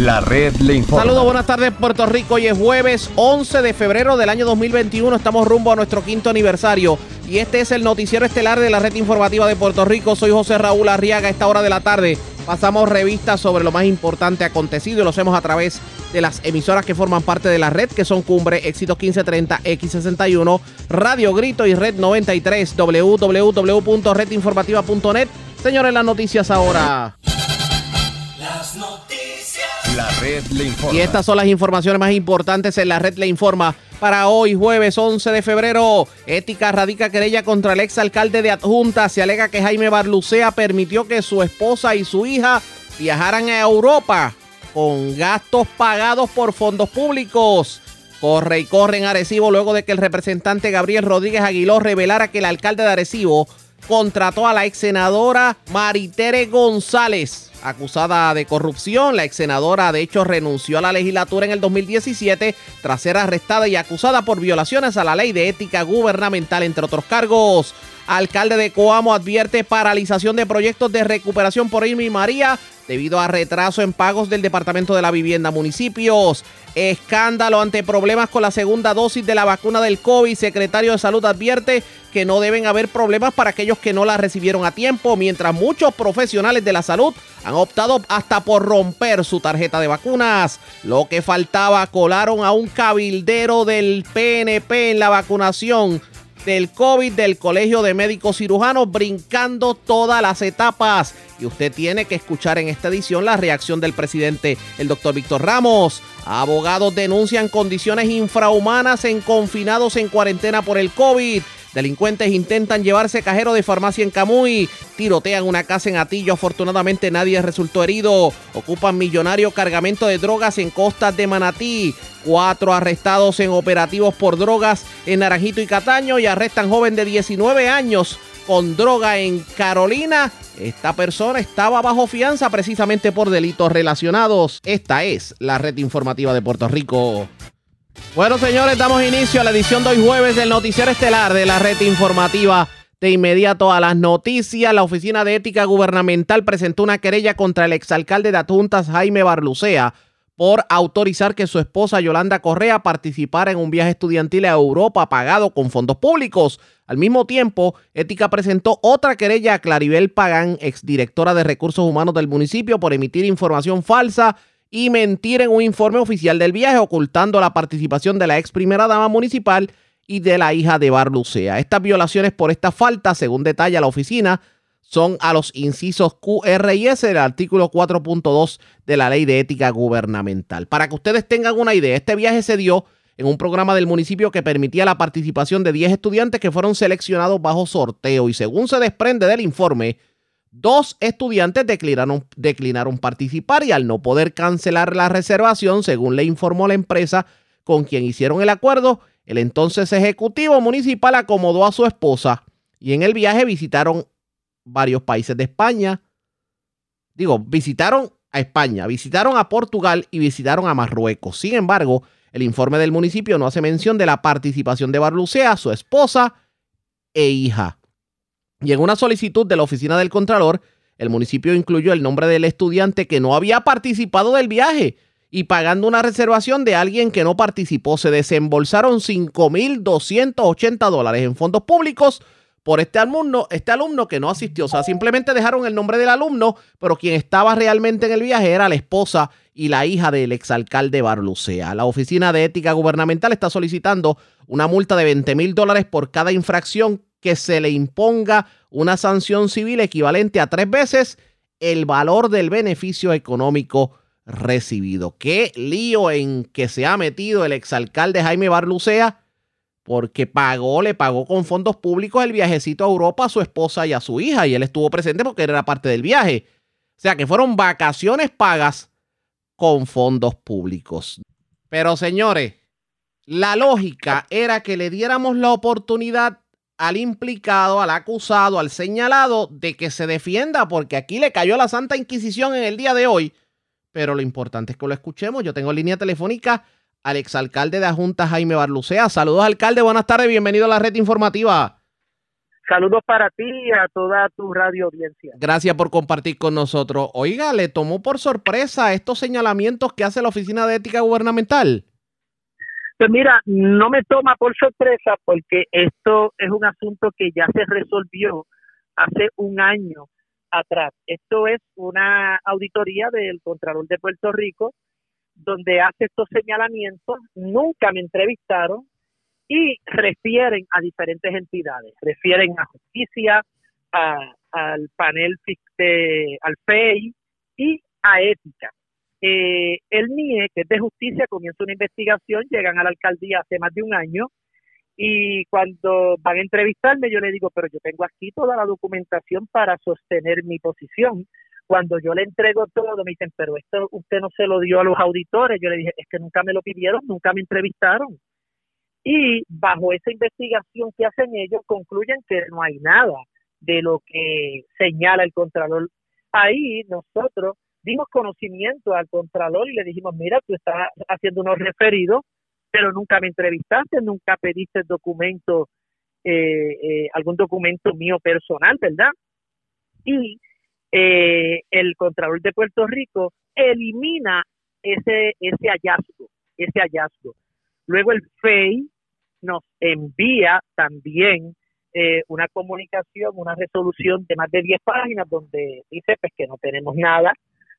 La red le informa. Saludos, buenas tardes Puerto Rico. Hoy es jueves 11 de febrero del año 2021. Estamos rumbo a nuestro quinto aniversario. Y este es el noticiero estelar de la red informativa de Puerto Rico. Soy José Raúl Arriaga. A esta hora de la tarde pasamos revistas sobre lo más importante acontecido y lo hacemos a través de las emisoras que forman parte de la red, que son Cumbre, Éxitos 1530, X61, Radio Grito y Red 93, www.redinformativa.net. Señores, las noticias ahora. Las noticias. Y estas son las informaciones más importantes en la red le informa. Para hoy, jueves 11 de febrero, Ética radica querella contra el exalcalde de Adjunta. Se alega que Jaime Barlucea permitió que su esposa y su hija viajaran a Europa con gastos pagados por fondos públicos. Corre y corre en Arecibo luego de que el representante Gabriel Rodríguez Aguiló revelara que el alcalde de Arecibo contrató a la ex senadora Maritere González, acusada de corrupción. La ex senadora, de hecho, renunció a la legislatura en el 2017 tras ser arrestada y acusada por violaciones a la ley de ética gubernamental, entre otros cargos. Alcalde de Coamo advierte paralización de proyectos de recuperación por Irma María debido a retraso en pagos del Departamento de la Vivienda Municipios. Escándalo ante problemas con la segunda dosis de la vacuna del COVID. Secretario de Salud advierte que no deben haber problemas para aquellos que no la recibieron a tiempo, mientras muchos profesionales de la salud han optado hasta por romper su tarjeta de vacunas. Lo que faltaba, colaron a un cabildero del PNP en la vacunación del COVID del Colegio de Médicos Cirujanos, brincando todas las etapas. Y usted tiene que escuchar en esta edición la reacción del presidente, el doctor Víctor Ramos. Abogados denuncian condiciones infrahumanas en confinados en cuarentena por el COVID. Delincuentes intentan llevarse cajero de farmacia en Camuy. Tirotean una casa en Atillo. Afortunadamente nadie resultó herido. Ocupan millonario cargamento de drogas en costas de Manatí. Cuatro arrestados en operativos por drogas en Naranjito y Cataño. Y arrestan joven de 19 años con droga en Carolina. Esta persona estaba bajo fianza precisamente por delitos relacionados. Esta es la red informativa de Puerto Rico. Bueno, señores, damos inicio a la edición de hoy jueves del Noticiero Estelar de la red informativa. De inmediato a las noticias, la Oficina de Ética Gubernamental presentó una querella contra el exalcalde de Atuntas, Jaime Barlucea, por autorizar que su esposa Yolanda Correa participara en un viaje estudiantil a Europa pagado con fondos públicos. Al mismo tiempo, Ética presentó otra querella a Claribel Pagán, exdirectora de Recursos Humanos del municipio, por emitir información falsa y mentir en un informe oficial del viaje, ocultando la participación de la ex primera dama municipal y de la hija de Barlucea. Estas violaciones por esta falta, según detalla la oficina, son a los incisos Q, y del artículo 4.2 de la Ley de Ética Gubernamental. Para que ustedes tengan una idea, este viaje se dio en un programa del municipio que permitía la participación de 10 estudiantes que fueron seleccionados bajo sorteo y según se desprende del informe, Dos estudiantes declinaron, participar y al no poder cancelar la reservación, según le informó la empresa con quien hicieron el acuerdo, el entonces ejecutivo municipal acomodó a su esposa y en el viaje visitaron varios países de España. Digo, visitaron a España, visitaron a Portugal y visitaron a Marruecos. Sin embargo, el informe del municipio no hace mención de la participación de Barlucea, su esposa e hija. Y en una solicitud de la oficina del Contralor, el municipio incluyó el nombre del estudiante que no había participado del viaje y pagando una reservación de alguien que no participó, se desembolsaron 5.280 dólares en fondos públicos por este alumno, este alumno que no asistió. O sea, simplemente dejaron el nombre del alumno, pero quien estaba realmente en el viaje era la esposa y la hija del exalcalde Barlucea. La Oficina de Ética Gubernamental está solicitando una multa de 20 mil dólares por cada infracción que se le imponga una sanción civil equivalente a tres veces el valor del beneficio económico recibido. Qué lío en que se ha metido el exalcalde Jaime Barlucea porque pagó, le pagó con fondos públicos el viajecito a Europa a su esposa y a su hija y él estuvo presente porque era parte del viaje. O sea que fueron vacaciones pagas con fondos públicos. Pero señores, la lógica era que le diéramos la oportunidad al implicado, al acusado, al señalado de que se defienda, porque aquí le cayó la Santa Inquisición en el día de hoy. Pero lo importante es que lo escuchemos. Yo tengo línea telefónica al exalcalde de Ajunta, Jaime Barlucea. Saludos, alcalde. Buenas tardes. Bienvenido a la red informativa. Saludos para ti y a toda tu radio audiencia. Gracias por compartir con nosotros. Oiga, ¿le tomó por sorpresa estos señalamientos que hace la Oficina de Ética Gubernamental? Pues mira, no me toma por sorpresa porque esto es un asunto que ya se resolvió hace un año atrás. Esto es una auditoría del Contralor de Puerto Rico donde hace estos señalamientos. Nunca me entrevistaron, y refieren a diferentes entidades, refieren a justicia, al panel de, al FEI y a ética. Eh, el NIE, que es de justicia, comienza una investigación, llegan a la alcaldía hace más de un año y cuando van a entrevistarme yo le digo, pero yo tengo aquí toda la documentación para sostener mi posición. Cuando yo le entrego todo, me dicen, pero esto usted no se lo dio a los auditores. Yo le dije, es que nunca me lo pidieron, nunca me entrevistaron. Y bajo esa investigación que hacen ellos, concluyen que no hay nada de lo que señala el Contralor. Ahí nosotros dimos conocimiento al Contralor y le dijimos, mira, tú estás haciendo unos referidos, pero nunca me entrevistaste, nunca pediste documento, eh, eh, algún documento mío personal, ¿verdad? Y eh, el Contralor de Puerto Rico elimina ese, ese hallazgo, ese hallazgo. Luego el FEI nos envía también eh, una comunicación, una resolución de más de 10 páginas donde dice pues que no tenemos nada,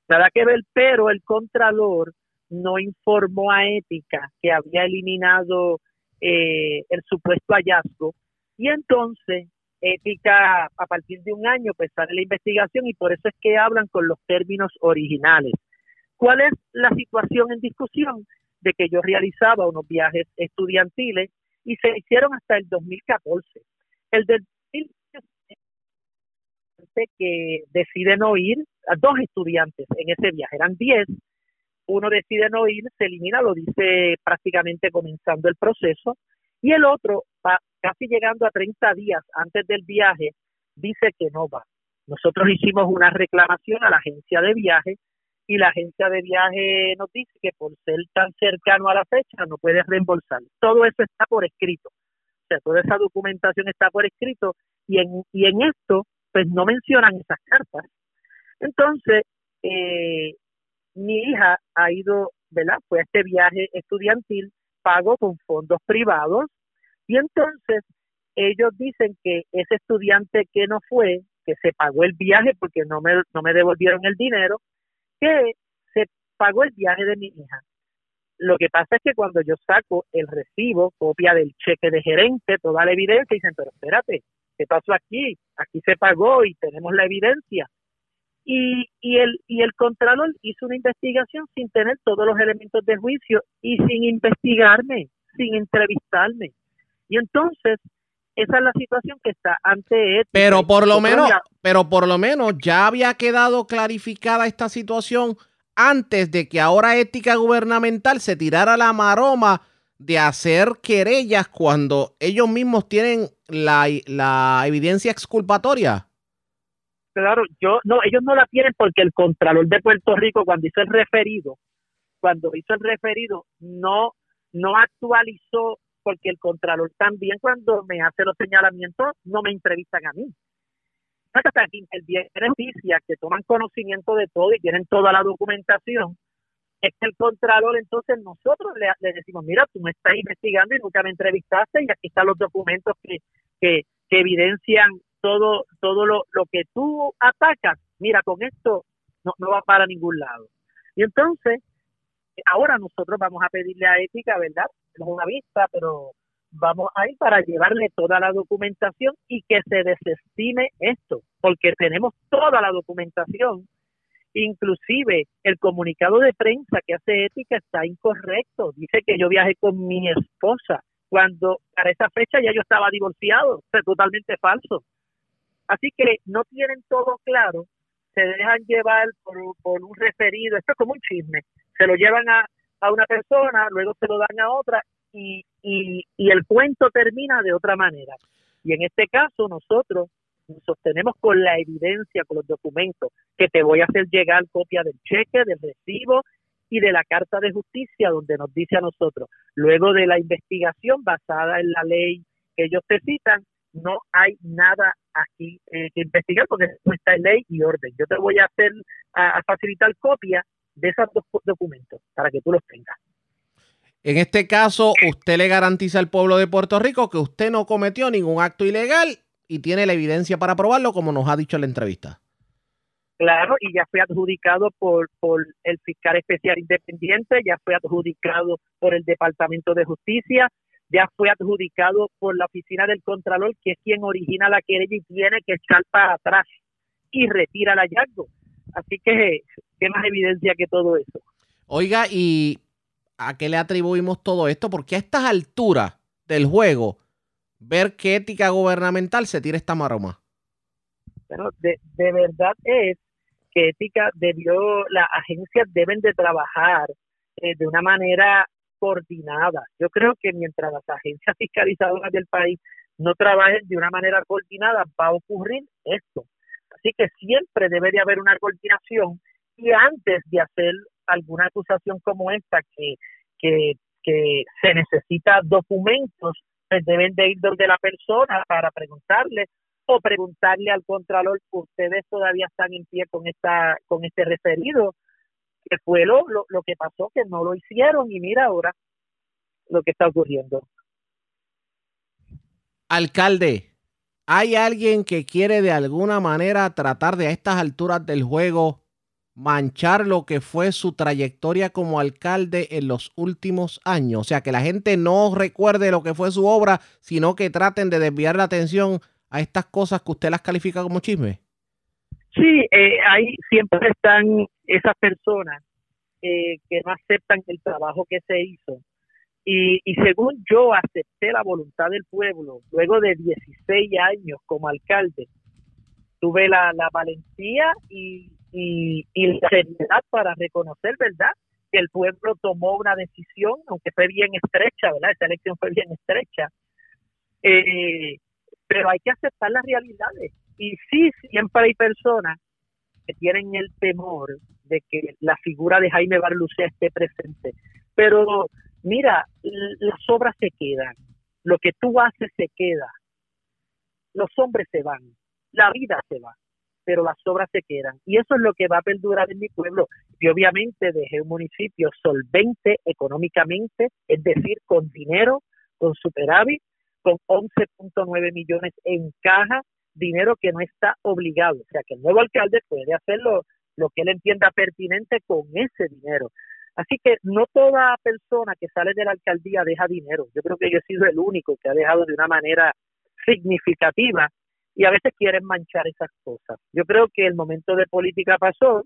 nada que ver, pero el Contralor no informó a Ética que había eliminado eh, el supuesto hallazgo y entonces Ética a partir de un año pues sale la investigación y por eso es que hablan con los términos originales. ¿Cuál es la situación en discusión? de que yo realizaba unos viajes estudiantiles y se hicieron hasta el 2014. El del 2014 que decide no ir, dos estudiantes en ese viaje, eran 10, uno decide no ir, se elimina, lo dice prácticamente comenzando el proceso, y el otro, casi llegando a 30 días antes del viaje, dice que no va. Nosotros hicimos una reclamación a la agencia de viaje y la agencia de viaje nos dice que por ser tan cercano a la fecha no puede reembolsar. Todo eso está por escrito. O sea, toda esa documentación está por escrito y en, y en esto pues no mencionan esas cartas. Entonces, eh, mi hija ha ido, ¿verdad? Fue a este viaje estudiantil, pago con fondos privados y entonces ellos dicen que ese estudiante que no fue, que se pagó el viaje porque no me, no me devolvieron el dinero, que se pagó el viaje de mi hija. Lo que pasa es que cuando yo saco el recibo, copia del cheque de gerente, toda la evidencia, dicen, pero espérate, ¿qué pasó aquí? Aquí se pagó y tenemos la evidencia. Y, y, el, y el Contralor hizo una investigación sin tener todos los elementos de juicio y sin investigarme, sin entrevistarme. Y entonces esa es la situación que está ante él. Pero por lo menos, pero por lo menos ya había quedado clarificada esta situación antes de que ahora ética gubernamental se tirara la maroma de hacer querellas cuando ellos mismos tienen la, la evidencia exculpatoria. Claro, yo no, ellos no la tienen porque el Contralor de Puerto Rico cuando hizo el referido, cuando hizo el referido no no actualizó porque el Contralor también cuando me hace los señalamientos no me entrevistan a mí. Hasta bien de justicia que toman conocimiento de todo y tienen toda la documentación, es que el Contralor entonces nosotros le, decimos, mira, tú me estás investigando y nunca me entrevistaste y aquí están los documentos que, que, evidencian todo, todo lo, lo que tú atacas. Mira, con esto no, no va para ningún lado. Y entonces, ahora nosotros vamos a pedirle a Ética, ¿verdad? una vista, pero vamos a ir para llevarle toda la documentación y que se desestime esto, porque tenemos toda la documentación. Inclusive el comunicado de prensa que hace Ética está incorrecto. Dice que yo viajé con mi esposa cuando para esa fecha ya yo estaba divorciado. Es totalmente falso. Así que no tienen todo claro, se dejan llevar por, un referido. Esto es como un chisme. Se lo llevan a, a una persona, luego se lo dan a otra y, y, el cuento termina de otra manera. Y en este caso nosotros nos sostenemos con la evidencia, con los documentos, que te voy a hacer llegar copia del cheque, del recibo y de la carta de justicia donde nos dice a nosotros, luego de la investigación basada en la ley que ellos te citan, no hay nada aquí eh, que investigar porque está ley y orden. Yo te voy a hacer, a facilitar copia de esos dos documentos para que tú los tengas. En este caso, usted le garantiza al pueblo de Puerto Rico que usted no cometió ningún acto ilegal y tiene la evidencia para probarlo, como nos ha dicho en la entrevista. Claro, y ya fue adjudicado por, por el fiscal especial independiente, ya fue adjudicado por el Departamento de Justicia, ya fue adjudicado por la oficina del Contralor, que es quien origina la querella y tiene que echar para atrás y retira el hallazgo. Así que, ¿qué más evidencia que todo eso? Oiga, ¿y a qué le atribuimos todo esto? Porque a estas alturas del juego, ver qué ética gubernamental se tira esta maroma. Bueno, de, de verdad es que ética debió, las agencias deben de trabajar eh, de una manera coordinada. Yo creo que mientras las agencias fiscalizadoras del país no trabajen de una manera coordinada, va a ocurrir esto. Así que siempre debe de haber una coordinación y antes de hacer alguna acusación como esta que, que, que se necesita documentos, pues deben de ir donde la persona para preguntarle o preguntarle al contralor, ustedes todavía están en pie con esta con este referido, que fue lo, lo, lo que pasó, que no lo hicieron y mira ahora lo que está ocurriendo. Alcalde, ¿hay alguien que quiere de alguna manera tratar de a estas alturas del juego manchar lo que fue su trayectoria como alcalde en los últimos años? O sea, que la gente no recuerde lo que fue su obra, sino que traten de desviar la atención a estas cosas que usted las califica como chisme. Sí, eh, ahí siempre están esas personas eh, que no aceptan el trabajo que se hizo. Y, y según yo acepté la voluntad del pueblo, luego de 16 años como alcalde, tuve la, la valentía y, y, y la seriedad para reconocer, ¿verdad?, que el pueblo tomó una decisión, aunque fue bien estrecha, ¿verdad? Esa elección fue bien estrecha. Eh, pero hay que aceptar las realidades. Y sí, siempre hay personas que tienen el temor de que la figura de Jaime Barlucea esté presente. Pero mira, las obras se quedan, lo que tú haces se queda, los hombres se van, la vida se va, pero las obras se quedan. Y eso es lo que va a perdurar en mi pueblo. Y obviamente dejé un municipio solvente económicamente, es decir, con dinero, con superávit, con 11.9 millones en caja, dinero que no está obligado. O sea, que el nuevo alcalde puede hacerlo lo que él entienda pertinente con ese dinero. Así que no toda persona que sale de la alcaldía deja dinero. Yo creo que yo he sido el único que ha dejado de una manera significativa y a veces quieren manchar esas cosas. Yo creo que el momento de política pasó,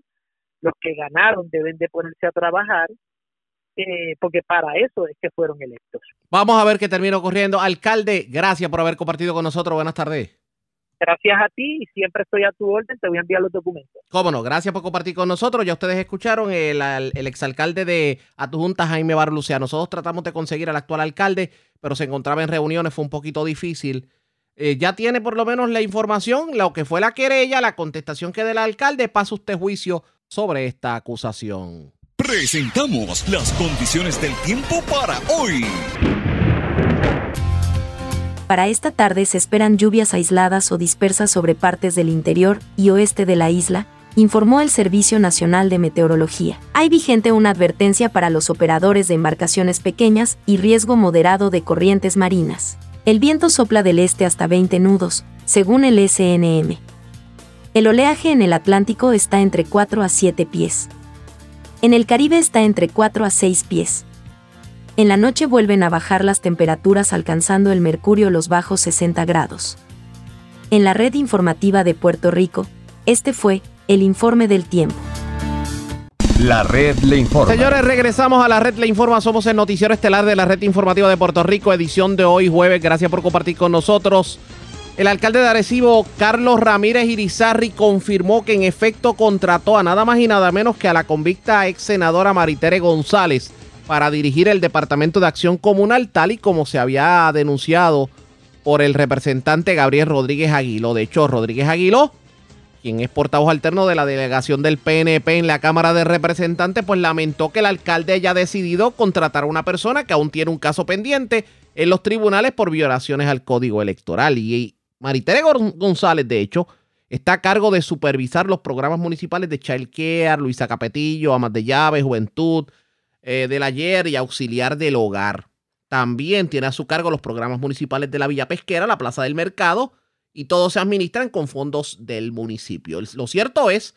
los que ganaron deben de ponerse a trabajar eh, porque para eso es que fueron electos. Vamos a ver qué termina ocurriendo. Alcalde, gracias por haber compartido con nosotros. Buenas tardes. Gracias a ti y siempre estoy a tu orden. Te voy a enviar los documentos. Cómo no, gracias por compartir con nosotros. Ya ustedes escucharon el, el exalcalde de Adjunta, Jaime Barlucea. Nosotros tratamos de conseguir al actual alcalde, pero se encontraba en reuniones, fue un poquito difícil. Eh, ya tiene por lo menos la información, lo que fue la querella, la contestación que del alcalde. Pasa usted juicio sobre esta acusación. Presentamos las condiciones del tiempo para hoy. Para esta tarde se esperan lluvias aisladas o dispersas sobre partes del interior y oeste de la isla, informó el Servicio Nacional de Meteorología. Hay vigente una advertencia para los operadores de embarcaciones pequeñas y riesgo moderado de corrientes marinas. El viento sopla del este hasta 20 nudos, según el SNM. El oleaje en el Atlántico está entre 4 a 7 pies. En el Caribe está entre 4 a 6 pies. En la noche vuelven a bajar las temperaturas alcanzando el mercurio los bajos 60 grados. En la red informativa de Puerto Rico, este fue el informe del tiempo. La red le informa. Señores, regresamos a la red Le Informa. Somos el noticiero estelar de la red informativa de Puerto Rico, edición de hoy jueves. Gracias por compartir con nosotros. El alcalde de Arecibo, Carlos Ramírez Irizarri, confirmó que en efecto contrató a nada más y nada menos que a la convicta ex senadora Maritere González para dirigir el Departamento de Acción Comunal, tal y como se había denunciado por el representante Gabriel Rodríguez Aguiló. De hecho, Rodríguez Aguiló quien es portavoz alterno de la delegación del PNP en la Cámara de Representantes, pues lamentó que el alcalde haya decidido contratar a una persona que aún tiene un caso pendiente en los tribunales por violaciones al código electoral. Y Maritere González, de hecho, está a cargo de supervisar los programas municipales de Child Care, Luisa Capetillo, Amas de Llave, Juventud, eh, del Ayer y Auxiliar del Hogar. También tiene a su cargo los programas municipales de la Villa Pesquera, la Plaza del Mercado, y todos se administran con fondos del municipio. Lo cierto es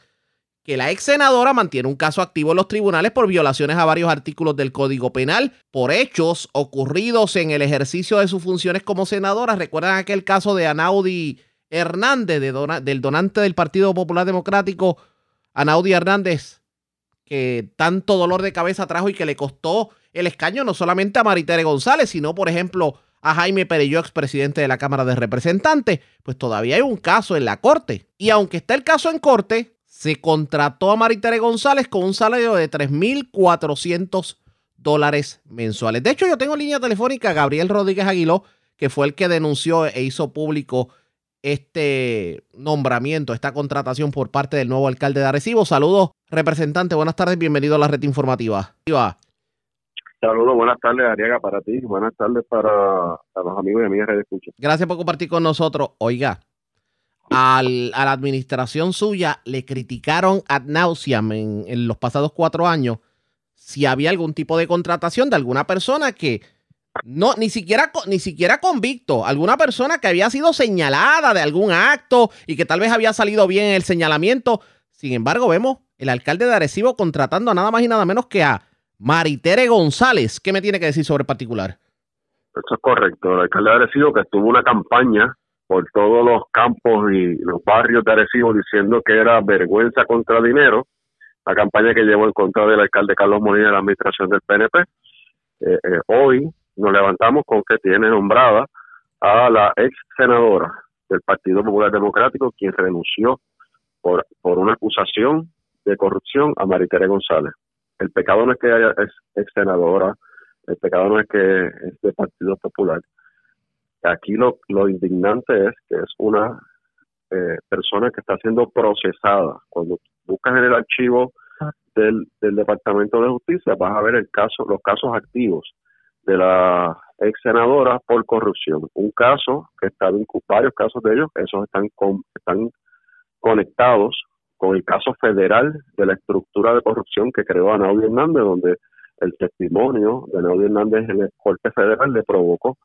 que la ex senadora mantiene un caso activo en los tribunales por violaciones a varios artículos del Código Penal por hechos ocurridos en el ejercicio de sus funciones como senadora. Recuerdan aquel caso de Anaudi Hernández, del donante del Partido Popular Democrático, Anaudi Hernández, que tanto dolor de cabeza trajo y que le costó el escaño no solamente a Maritere González, sino, por ejemplo, a Jaime Pereyó, expresidente de la Cámara de Representantes, pues todavía hay un caso en la Corte. Y aunque está el caso en Corte, se contrató a Maritere González con un salario de 3.400 dólares mensuales. De hecho, yo tengo línea telefónica a Gabriel Rodríguez Aguiló, que fue el que denunció e hizo público este nombramiento, esta contratación por parte del nuevo alcalde de Arecibo. Saludos, representante. Buenas tardes, bienvenido a la red informativa. Saludos, buenas tardes, Ariaga, para ti. Buenas tardes para, los amigos y amigas de Escucha. Gracias por compartir con nosotros. Oiga, al, a la administración suya le criticaron ad nauseam en, en los pasados cuatro años si había algún tipo de contratación de alguna persona que no, ni siquiera, ni siquiera convicto. Alguna persona que había sido señalada de algún acto y que tal vez había salido bien el señalamiento. Sin embargo, vemos el alcalde de Arecibo contratando a nada más y nada menos que a Maritere González. ¿Qué me tiene que decir sobre el particular? Eso es correcto. El alcalde de Arecibo que tuvo una campaña por todos los campos y los barrios de Arecibo diciendo que era vergüenza contra dinero. La campaña que llevó en contra del alcalde Carlos Molina de la administración del PNP. Eh, eh, hoy nos levantamos con que tiene nombrada a la ex senadora del Partido Popular Democrático, quien renunció por, por una acusación de corrupción a Maritere González. El pecado no es que ella es ex senadora, el pecado no es que es del Partido Popular. Aquí lo, indignante es que es una eh, persona que está siendo procesada. Cuando buscas en el archivo del, Departamento de Justicia vas a ver el caso, los casos activos de la ex senadora por corrupción. Un caso que está vinculado, varios casos de ellos, esos están, están conectados con el caso federal de la estructura de corrupción que creó Anaudi Hernández, donde el testimonio de Anaudi Hernández en el Corte Federal le provocó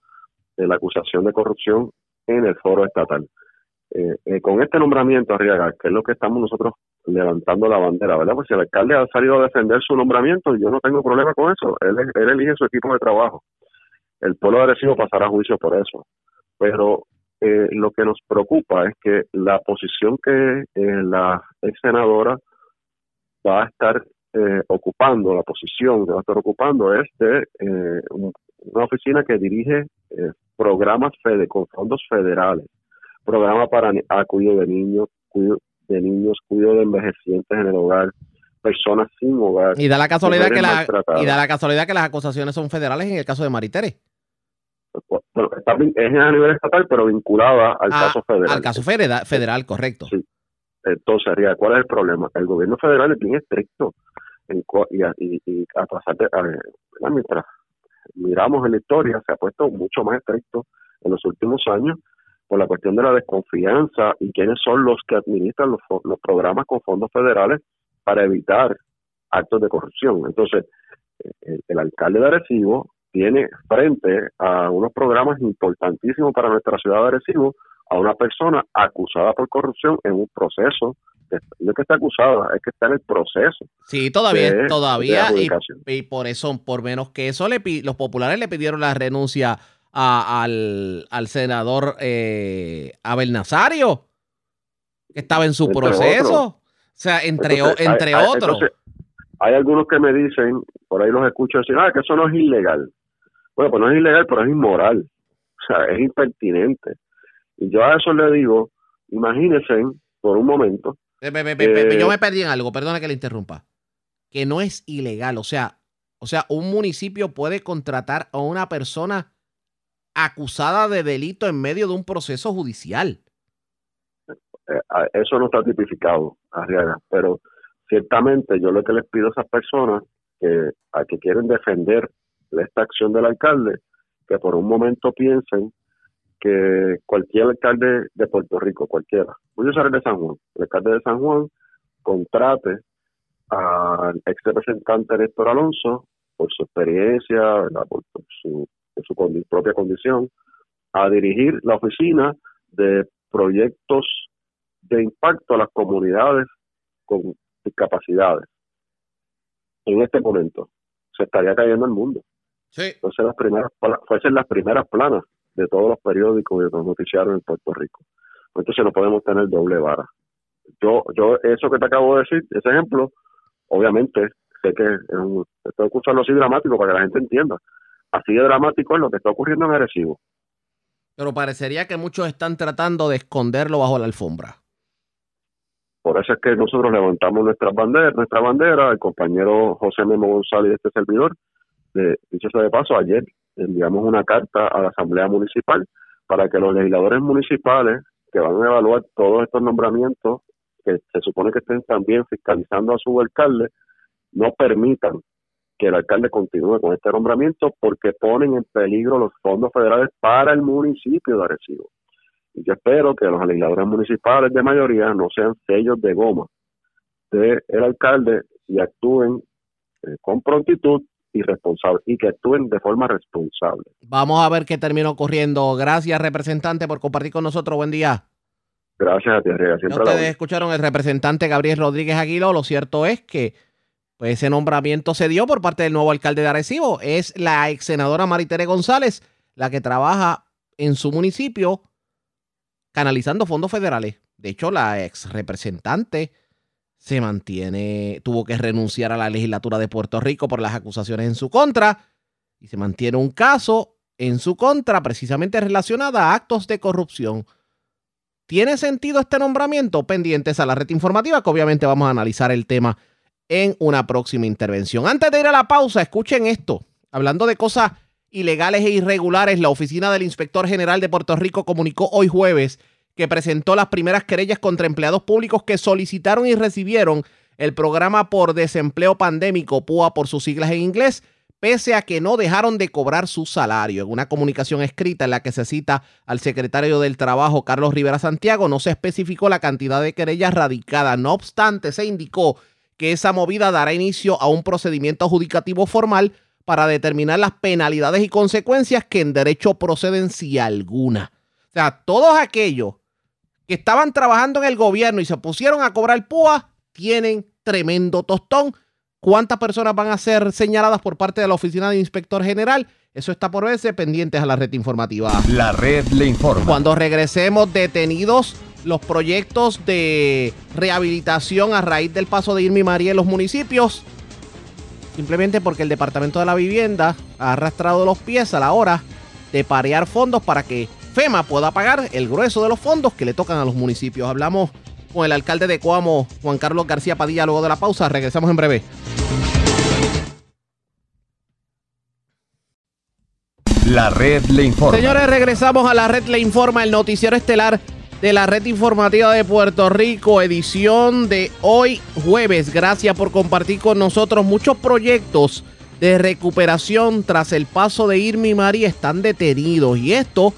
la acusación de corrupción en el foro estatal. Eh, eh, con este nombramiento, Arriaga, que es lo que estamos nosotros levantando la bandera, ¿verdad? Pues si el alcalde ha salido a defender su nombramiento, yo no tengo problema con eso. Él, él elige su equipo de trabajo. El pueblo agresivo pasará a juicio por eso. Pero eh, lo que nos preocupa es que la posición que la ex senadora va a estar ocupando, la posición que va a estar ocupando es de una oficina que dirige programas fede, con fondos federales programa para a cuidado de niños, cuido de niños, cuidado de envejecientes en el hogar, personas sin hogar. Y da la casualidad que la, y da la casualidad que las acusaciones son federales en el caso de Maritere. Bueno, está, es a nivel estatal, pero vinculada al ah, caso federal. Al caso federal, federal correcto. Sí. Entonces, ¿cuál es el problema? El gobierno federal es bien estricto en, y, y, y a pasar de, a, mientras miramos en la historia, se ha puesto mucho más estricto en los últimos años por la cuestión de la desconfianza y quiénes son los que administran los, los programas con fondos federales para evitar actos de corrupción. Entonces, eh, el, alcalde de Arecibo tiene frente a unos programas importantísimos para nuestra ciudad de Arecibo a una persona acusada por corrupción en un proceso no es que está acusada, es que está en el proceso. Sí, todavía, todavía, y, por eso, por menos que eso, le, los populares le pidieron la renuncia al, senador eh, Abel Nazario, que estaba en su proceso. O sea, entre, entre otros. hay algunos que me dicen, por ahí los escucho decir, ah, que eso no es ilegal. Bueno, pues no es ilegal, pero es inmoral. O sea, es impertinente. Y yo a eso le digo, imagínense por un momento. yo me perdí en algo, perdona que le interrumpa. Que no es ilegal, o sea, o sea, un municipio puede contratar a una persona acusada de delito en medio de un proceso judicial. Eh, eso no está tipificado, Arriaga, pero ciertamente yo lo que les pido a esas personas que, a que quieren defender esta acción del alcalde, que por un momento piensen que cualquier alcalde de Puerto Rico, cualquiera, voy a usar el de San Juan, el alcalde de San Juan contrate al ex representante Néstor Alonso por su experiencia, por, su, propia condición, a dirigir la oficina de proyectos de impacto a las comunidades con discapacidades. En este momento se estaría cayendo el mundo. Sí. Fuesen las primeras, fuesen las primeras planas de todos los periódicos y de los noticiarios en Puerto Rico. Entonces no podemos tener doble vara. Yo, yo, eso que te acabo de decir, ese ejemplo, obviamente, sé que es un, que usarlo así dramático para que la gente entienda. Así de dramático es lo que está ocurriendo en Arecibo. Pero parecería que muchos están tratando de esconderlo bajo la alfombra. Por eso es que nosotros levantamos nuestra bandera, nuestra bandera, el compañero José Memo González y este servidor, de, dicho sea de paso, ayer enviamos una carta a la Asamblea Municipal para que los legisladores municipales que van a evaluar todos estos nombramientos, que se supone que estén también fiscalizando a su alcalde, no permitan que el alcalde continúe con este nombramiento porque ponen en peligro los fondos federales para el municipio de Arecibo. Y yo espero que los legisladores municipales de mayoría no sean sellos de goma del alcalde y actúen eh, con prontitud y responsable y que actúen de forma responsable. Vamos a ver qué termina ocurriendo. Gracias, representante, por compartir con nosotros. Buen día. Gracias a ti, ustedes escucharon el representante Gabriel Rodríguez Aguilo. Lo cierto es que pues, ese nombramiento se dio por parte del nuevo alcalde de Arecibo. Es la ex senadora Maritere González la que trabaja en su municipio canalizando fondos federales. De hecho, la ex representante se mantiene, tuvo que renunciar a la legislatura de Puerto Rico por las acusaciones en su contra y se mantiene un caso en su contra precisamente relacionado a actos de corrupción. ¿Tiene sentido este nombramiento? Pendientes a la red informativa que obviamente vamos a analizar el tema en una próxima intervención. Antes de ir a la pausa, escuchen esto. Hablando de cosas ilegales e irregulares, la Oficina del Inspector General de Puerto Rico comunicó hoy jueves que presentó las primeras querellas contra empleados públicos que solicitaron y recibieron el programa por desempleo pandémico, PUA por sus siglas en inglés, pese a que no dejaron de cobrar su salario. En una comunicación escrita en la que se cita al secretario del Trabajo, Carlos Rivera Santiago, no se especificó la cantidad de querellas radicadas. No obstante, se indicó que esa movida dará inicio a un procedimiento adjudicativo formal para determinar las penalidades y consecuencias que en derecho proceden si alguna. O sea, todos aquellos que estaban trabajando en el gobierno y se pusieron a cobrar púa tienen tremendo tostón. ¿Cuántas personas van a ser señaladas por parte de la Oficina de Inspector General? Eso está por verse pendientes a la red informativa. La red le informa. Cuando regresemos detenidos los proyectos de rehabilitación a raíz del paso de Irma y María en los municipios, simplemente porque el Departamento de la Vivienda ha arrastrado los pies a la hora de parear fondos para que FEMA pueda pagar el grueso de los fondos que le tocan a los municipios. Hablamos con el alcalde de Coamo, Juan Carlos García Padilla, luego de la pausa. Regresamos en breve. La red le informa. Señores, regresamos a la red le informa, el noticiero estelar de la red informativa de Puerto Rico, edición de hoy jueves. Gracias por compartir con nosotros muchos proyectos de recuperación tras el paso de Irma y María están detenidos y esto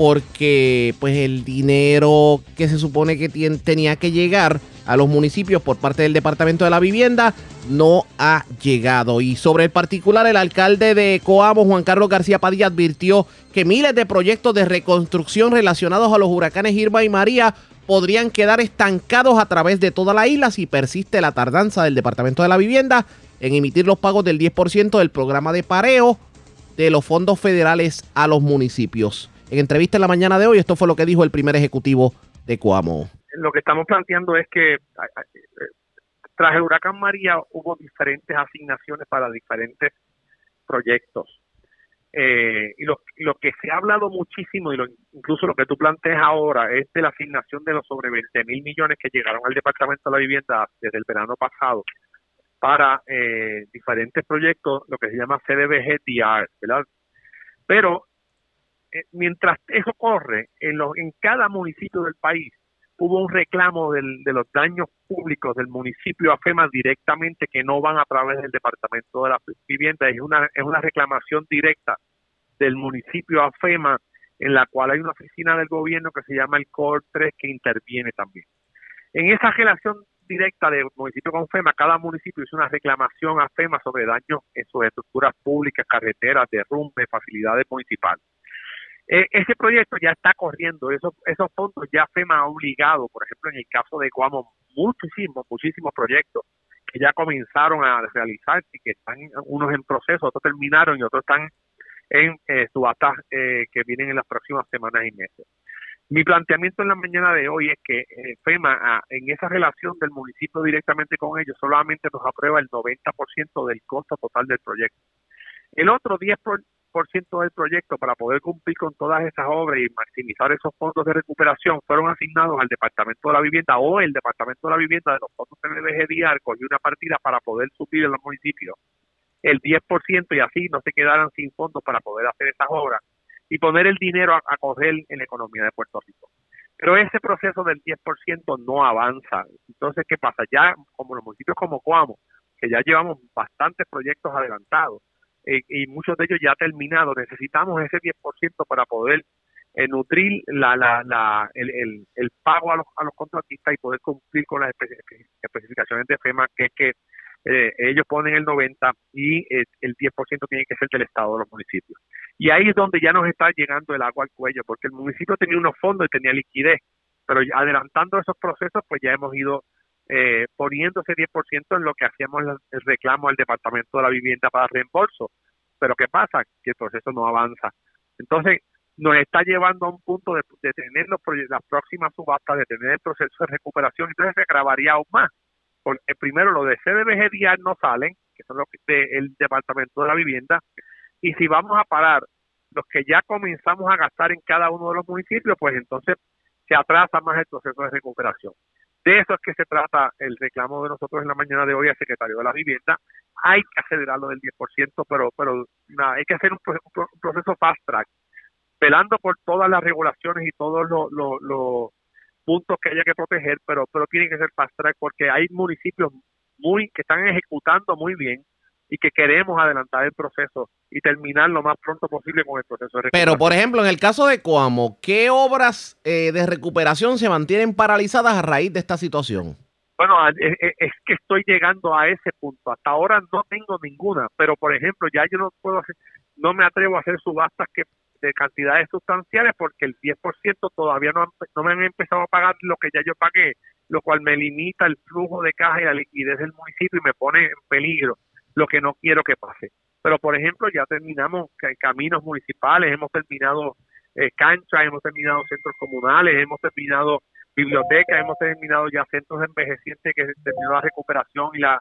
porque pues el dinero que se supone que tenía que llegar a los municipios por parte del Departamento de la Vivienda no ha llegado. Y sobre el particular, el alcalde de Coamo, Juan Carlos García Padilla, advirtió que miles de proyectos de reconstrucción relacionados a los huracanes Irma y María podrían quedar estancados a través de toda la isla si persiste la tardanza del Departamento de la Vivienda en emitir los pagos del 10% del programa de pareo de los fondos federales a los municipios. En entrevista en la mañana de hoy, esto fue lo que dijo el primer ejecutivo de Coamo. Lo que estamos planteando es que tras el huracán María hubo diferentes asignaciones para diferentes proyectos. Eh, y lo, que se ha hablado muchísimo, y incluso lo que tú planteas ahora, es de la asignación de los sobre 20 mil millones que llegaron al Departamento de la Vivienda desde el verano pasado para eh, diferentes proyectos, lo que se llama CDBG-DR, ¿verdad? Pero eh, mientras eso corre, en, los, en cada municipio del país hubo un reclamo del, de los daños públicos del municipio a FEMA directamente que no van a través del Departamento de la Vivienda. Es una, es una reclamación directa del municipio a FEMA en la cual hay una oficina del gobierno que se llama el COR 3 que interviene también. En esa relación directa de municipio con FEMA, cada municipio hizo una reclamación a FEMA sobre daños en sus estructuras públicas, carreteras, derrumbes, facilidades municipales. Eh, ese proyecto ya está corriendo, esos, esos fondos ya FEMA ha obligado, por ejemplo, en el caso de Guamo, muchísimos, muchísimos proyectos que ya comenzaron a realizarse y que están unos en proceso, otros terminaron y otros están en eh, eh, que vienen en las próximas semanas y meses. Mi planteamiento en la mañana de hoy es que eh, FEMA, ah, en esa relación del municipio directamente con ellos, solamente nos aprueba el 90% del costo total del proyecto. El otro 10% del proyecto para poder cumplir con todas esas obras y maximizar esos fondos de recuperación fueron asignados al Departamento de la Vivienda o el Departamento de la Vivienda de los fondos de DIAR cogió una partida para poder subir en los municipios el 10% y así no se quedaran sin fondos para poder hacer esas obras y poner el dinero a, coger en la economía de Puerto Rico. Pero ese proceso del 10% no avanza. Entonces, ¿qué pasa? Ya como los municipios como Coamo, que ya llevamos bastantes proyectos adelantados eh, y muchos de ellos ya terminados, necesitamos ese 10% para poder eh, nutrir la, la, la, el, el, pago a los, a los contratistas y poder cumplir con las especificaciones de FEMA, que es que eh, ellos ponen el 90 y eh, el 10% tiene que ser del Estado de los municipios. Y ahí es donde ya nos está llegando el agua al cuello, porque el municipio tenía unos fondos y tenía liquidez, pero adelantando esos procesos, pues ya hemos ido eh, poniendo ese 10% en lo que hacíamos el reclamo al Departamento de la Vivienda para reembolso. Pero ¿qué pasa? Que el proceso no avanza. Entonces, nos está llevando a un punto de, tener los, las próximas subastas, de tener el proceso de recuperación, entonces se agravaría aún más porque primero los de CDBG no salen, que son los del Departamento de la Vivienda, y si vamos a parar los que ya comenzamos a gastar en cada uno de los municipios, pues entonces se atrasa más el proceso de recuperación. De eso es que se trata el reclamo de nosotros en la mañana de hoy al secretario de la Vivienda. Hay que acelerarlo del 10%, pero pero nada, hay que hacer un, proceso fast track, velando por todas las regulaciones y todos los, los puntos que haya que proteger, pero pero tienen que ser fast track porque hay municipios muy que están ejecutando muy bien y que queremos adelantar el proceso y terminar lo más pronto posible con el proceso de recuperación. Pero, por ejemplo, en el caso de Coamo, ¿qué obras eh, de recuperación se mantienen paralizadas a raíz de esta situación? Bueno, es, es, que estoy llegando a ese punto. Hasta ahora no tengo ninguna, pero por ejemplo, ya yo no puedo hacer, no me atrevo a hacer subastas que de cantidades sustanciales porque el 10% todavía no, no me han empezado a pagar lo que ya yo pagué, lo cual me limita el flujo de caja y la liquidez del municipio y me pone en peligro lo que no quiero que pase. Pero, por ejemplo, ya terminamos caminos municipales, hemos terminado eh, canchas, hemos terminado centros comunales, hemos terminado bibliotecas, hemos terminado ya centros envejecientes que terminó la recuperación y la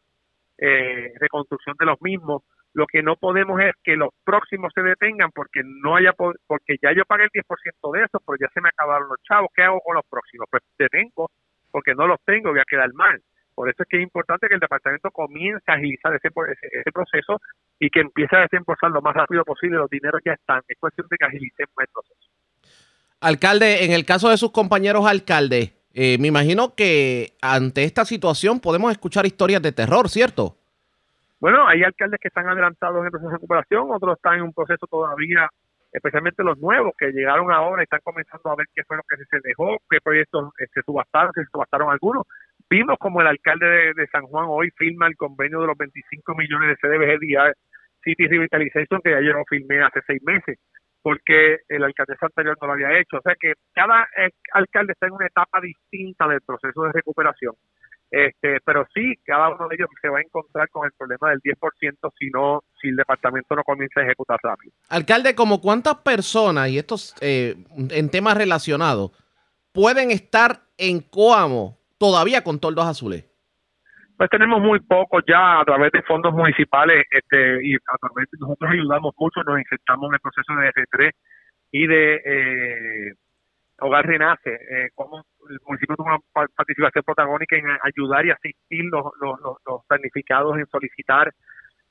eh, reconstrucción de los mismos. Lo que no podemos es que los próximos se detengan porque no haya porque ya yo pagué el 10% de eso, pero ya se me acabaron los chavos. ¿Qué hago con los próximos? Pues detengo porque no los tengo, voy a quedar mal. Por eso es que es importante que el departamento comience a agilizar ese, ese, proceso y que empiece a desembolsar lo más rápido posible. Los dineros ya están. Es cuestión de que agilicemos el proceso. Alcalde, en el caso de sus compañeros alcaldes, eh, me imagino que ante esta situación podemos escuchar historias de terror, ¿cierto? Bueno, hay alcaldes que están adelantados en el proceso de recuperación, otros están en un proceso todavía, especialmente los nuevos que llegaron ahora y están comenzando a ver qué fue lo que se dejó, qué proyectos eh, se subastaron, se subastaron algunos. Vimos como el alcalde de, San Juan hoy firma el convenio de los 25 millones de CDBG City Revitalization que ya yo lo firmé hace seis meses porque el alcalde anterior no lo había hecho. O sea que cada eh, alcalde está en una etapa distinta del proceso de recuperación. Este, pero sí, cada uno de ellos se va a encontrar con el problema del 10% si no, si el departamento no comienza a ejecutar rápido. Alcalde, ¿como cuántas personas, y estos eh, en temas relacionados, pueden estar en Coamo todavía con toldos azules? Pues tenemos muy pocos ya a través de fondos municipales este, y a través de nosotros ayudamos mucho, nos insertamos en el proceso de F3 y de eh, Hogar Renace, eh, el municipio tuvo una participación protagónica en ayudar y asistir los, los, los, planificados en solicitar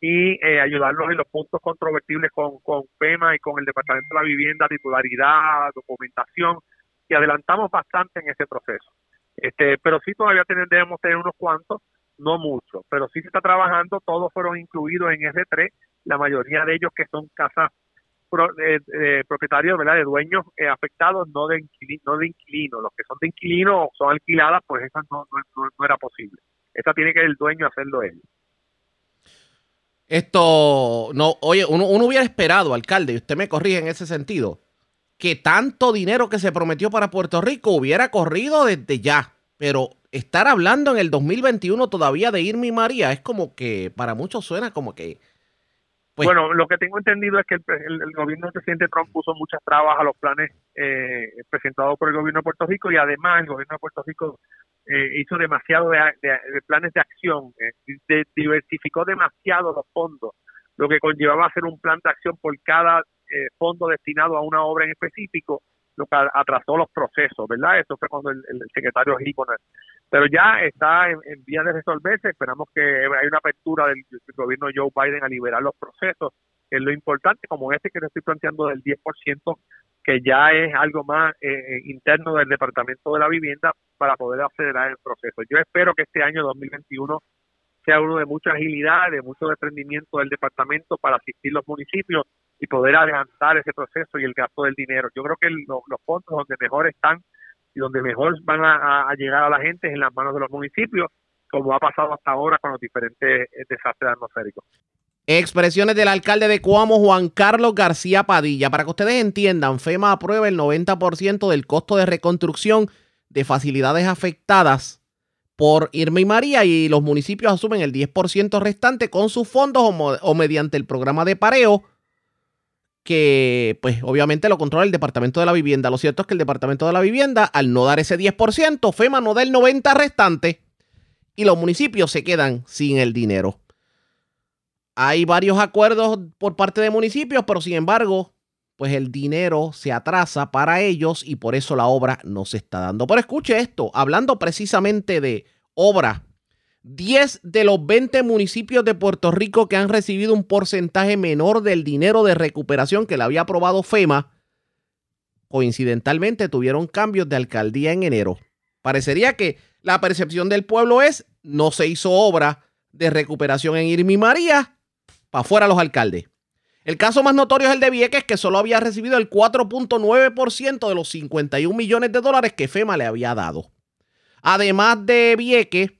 y eh, ayudarlos en los puntos controvertibles con, con FEMA y con el Departamento de la Vivienda, titularidad, documentación, y adelantamos bastante en ese proceso. Este, pero sí todavía tenemos, debemos tener unos cuantos, no muchos, pero sí se está trabajando, todos fueron incluidos en R3, la mayoría de ellos que son casas pro- eh, eh, propietarios, ¿verdad? De dueños eh, afectados, no de inquilinos, no de inquilinos. Los que son de inquilinos o son alquiladas, pues esa no, no, no- no era posible. Esa tiene que el dueño hacerlo él. Esto, no, oye, uno, uno hubiera esperado, alcalde, y usted me corrige en ese sentido, que tanto dinero que se prometió para Puerto Rico hubiera corrido desde ya. Pero estar hablando en el 2021 todavía de Irma y María es como que para muchos suena como que. Pues- bueno, lo que tengo entendido es que el, el- gobierno del presidente Trump puso muchas trabas a los planes eh, presentados por el gobierno de Puerto Rico y además el gobierno de Puerto Rico eh, hizo demasiado de, planes de acción, eh, diversificó demasiado los fondos, lo que conllevaba hacer un plan de acción por cada eh, fondo destinado a una obra en específico, lo que atrasó los procesos, ¿verdad? Eso fue cuando el, secretario Hipponer pero ya está en, en vías de resolverse. Esperamos que haya una apertura del, del gobierno Joe Biden a liberar los procesos, que es lo importante, como este que le estoy planteando del 10%, que ya es algo más eh, interno del Departamento de la Vivienda para poder acelerar el proceso. Yo espero que este año 2021 sea uno de mucha agilidad, de mucho desprendimiento del departamento para asistir los municipios y poder adelantar ese proceso y el gasto del dinero. Yo creo que los fondos donde mejor están y donde mejor van a, llegar a la gente es en las manos de los municipios, como ha pasado hasta ahora con los diferentes eh, desastres atmosféricos. Expresiones del alcalde de Cuamo, Juan Carlos García Padilla. Para que ustedes entiendan, FEMA aprueba el 90% del costo de reconstrucción de facilidades afectadas por Irma y María y los municipios asumen el 10% restante con sus fondos o mediante el programa de pareo que pues obviamente lo controla el Departamento de la Vivienda. Lo cierto es que el Departamento de la Vivienda al no dar ese 10%, FEMA no da el 90% restante y los municipios se quedan sin el dinero. Hay varios acuerdos por parte de municipios, pero sin embargo, pues el dinero se atrasa para ellos y por eso la obra no se está dando. Pero escuche esto, hablando precisamente de obra, 10 de los 20 municipios de Puerto Rico que han recibido un porcentaje menor del dinero de recuperación que le había aprobado FEMA, coincidentalmente tuvieron cambios de alcaldía en enero. Parecería que la percepción del pueblo es no se hizo obra de recuperación en Irma y María, para afuera los alcaldes. El caso más notorio es el de Vieques, que solo había recibido el 4.9% de los 51 millones de dólares que FEMA le había dado. Además de Vieques,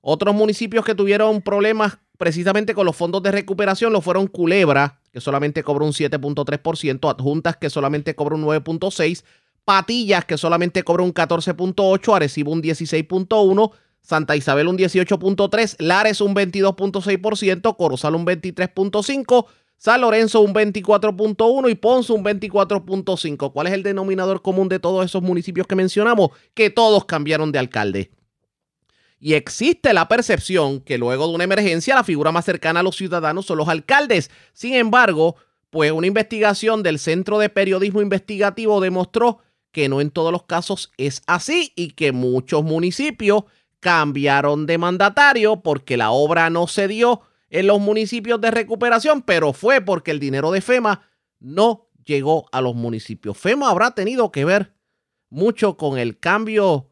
otros municipios que tuvieron problemas precisamente con los fondos de recuperación lo fueron Culebra, que solamente cobró un 7.3%, Adjuntas, que solamente cobró un 9.6%, Patillas, que solamente cobró un 14.8%, Arecibo un 16.1%, Santa Isabel un 18.3%, Lares un 22.6%, Corozal un 23.5%, San Lorenzo un 24.1% y Ponce un 24.5%. ¿Cuál es el denominador común de todos esos municipios que mencionamos? Que todos cambiaron de alcalde. Y existe la percepción que luego de una emergencia la figura más cercana a los ciudadanos son los alcaldes. Sin embargo, pues una investigación del Centro de Periodismo Investigativo demostró que no en todos los casos es así y que muchos municipios cambiaron de mandatario porque la obra no se dio en los municipios de recuperación, pero fue porque el dinero de FEMA no llegó a los municipios. FEMA habrá tenido que ver mucho con el cambio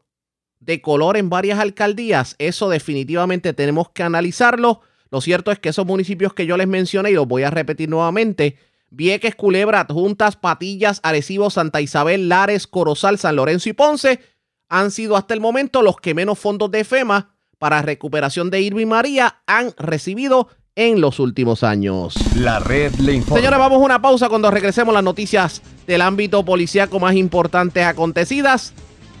de color en varias alcaldías. Eso definitivamente tenemos que analizarlo. Lo cierto es que esos municipios que yo les mencioné y los voy a repetir nuevamente, Vieques, Culebra, Juntas, Patillas, Arecibo, Santa Isabel, Lares, Corozal, San Lorenzo y Ponce han sido hasta el momento los que menos fondos de FEMA para recuperación de y María han recibido en los últimos años. La red le informa. Señores, vamos a una pausa cuando regresemos las noticias del ámbito policíaco más importantes acontecidas,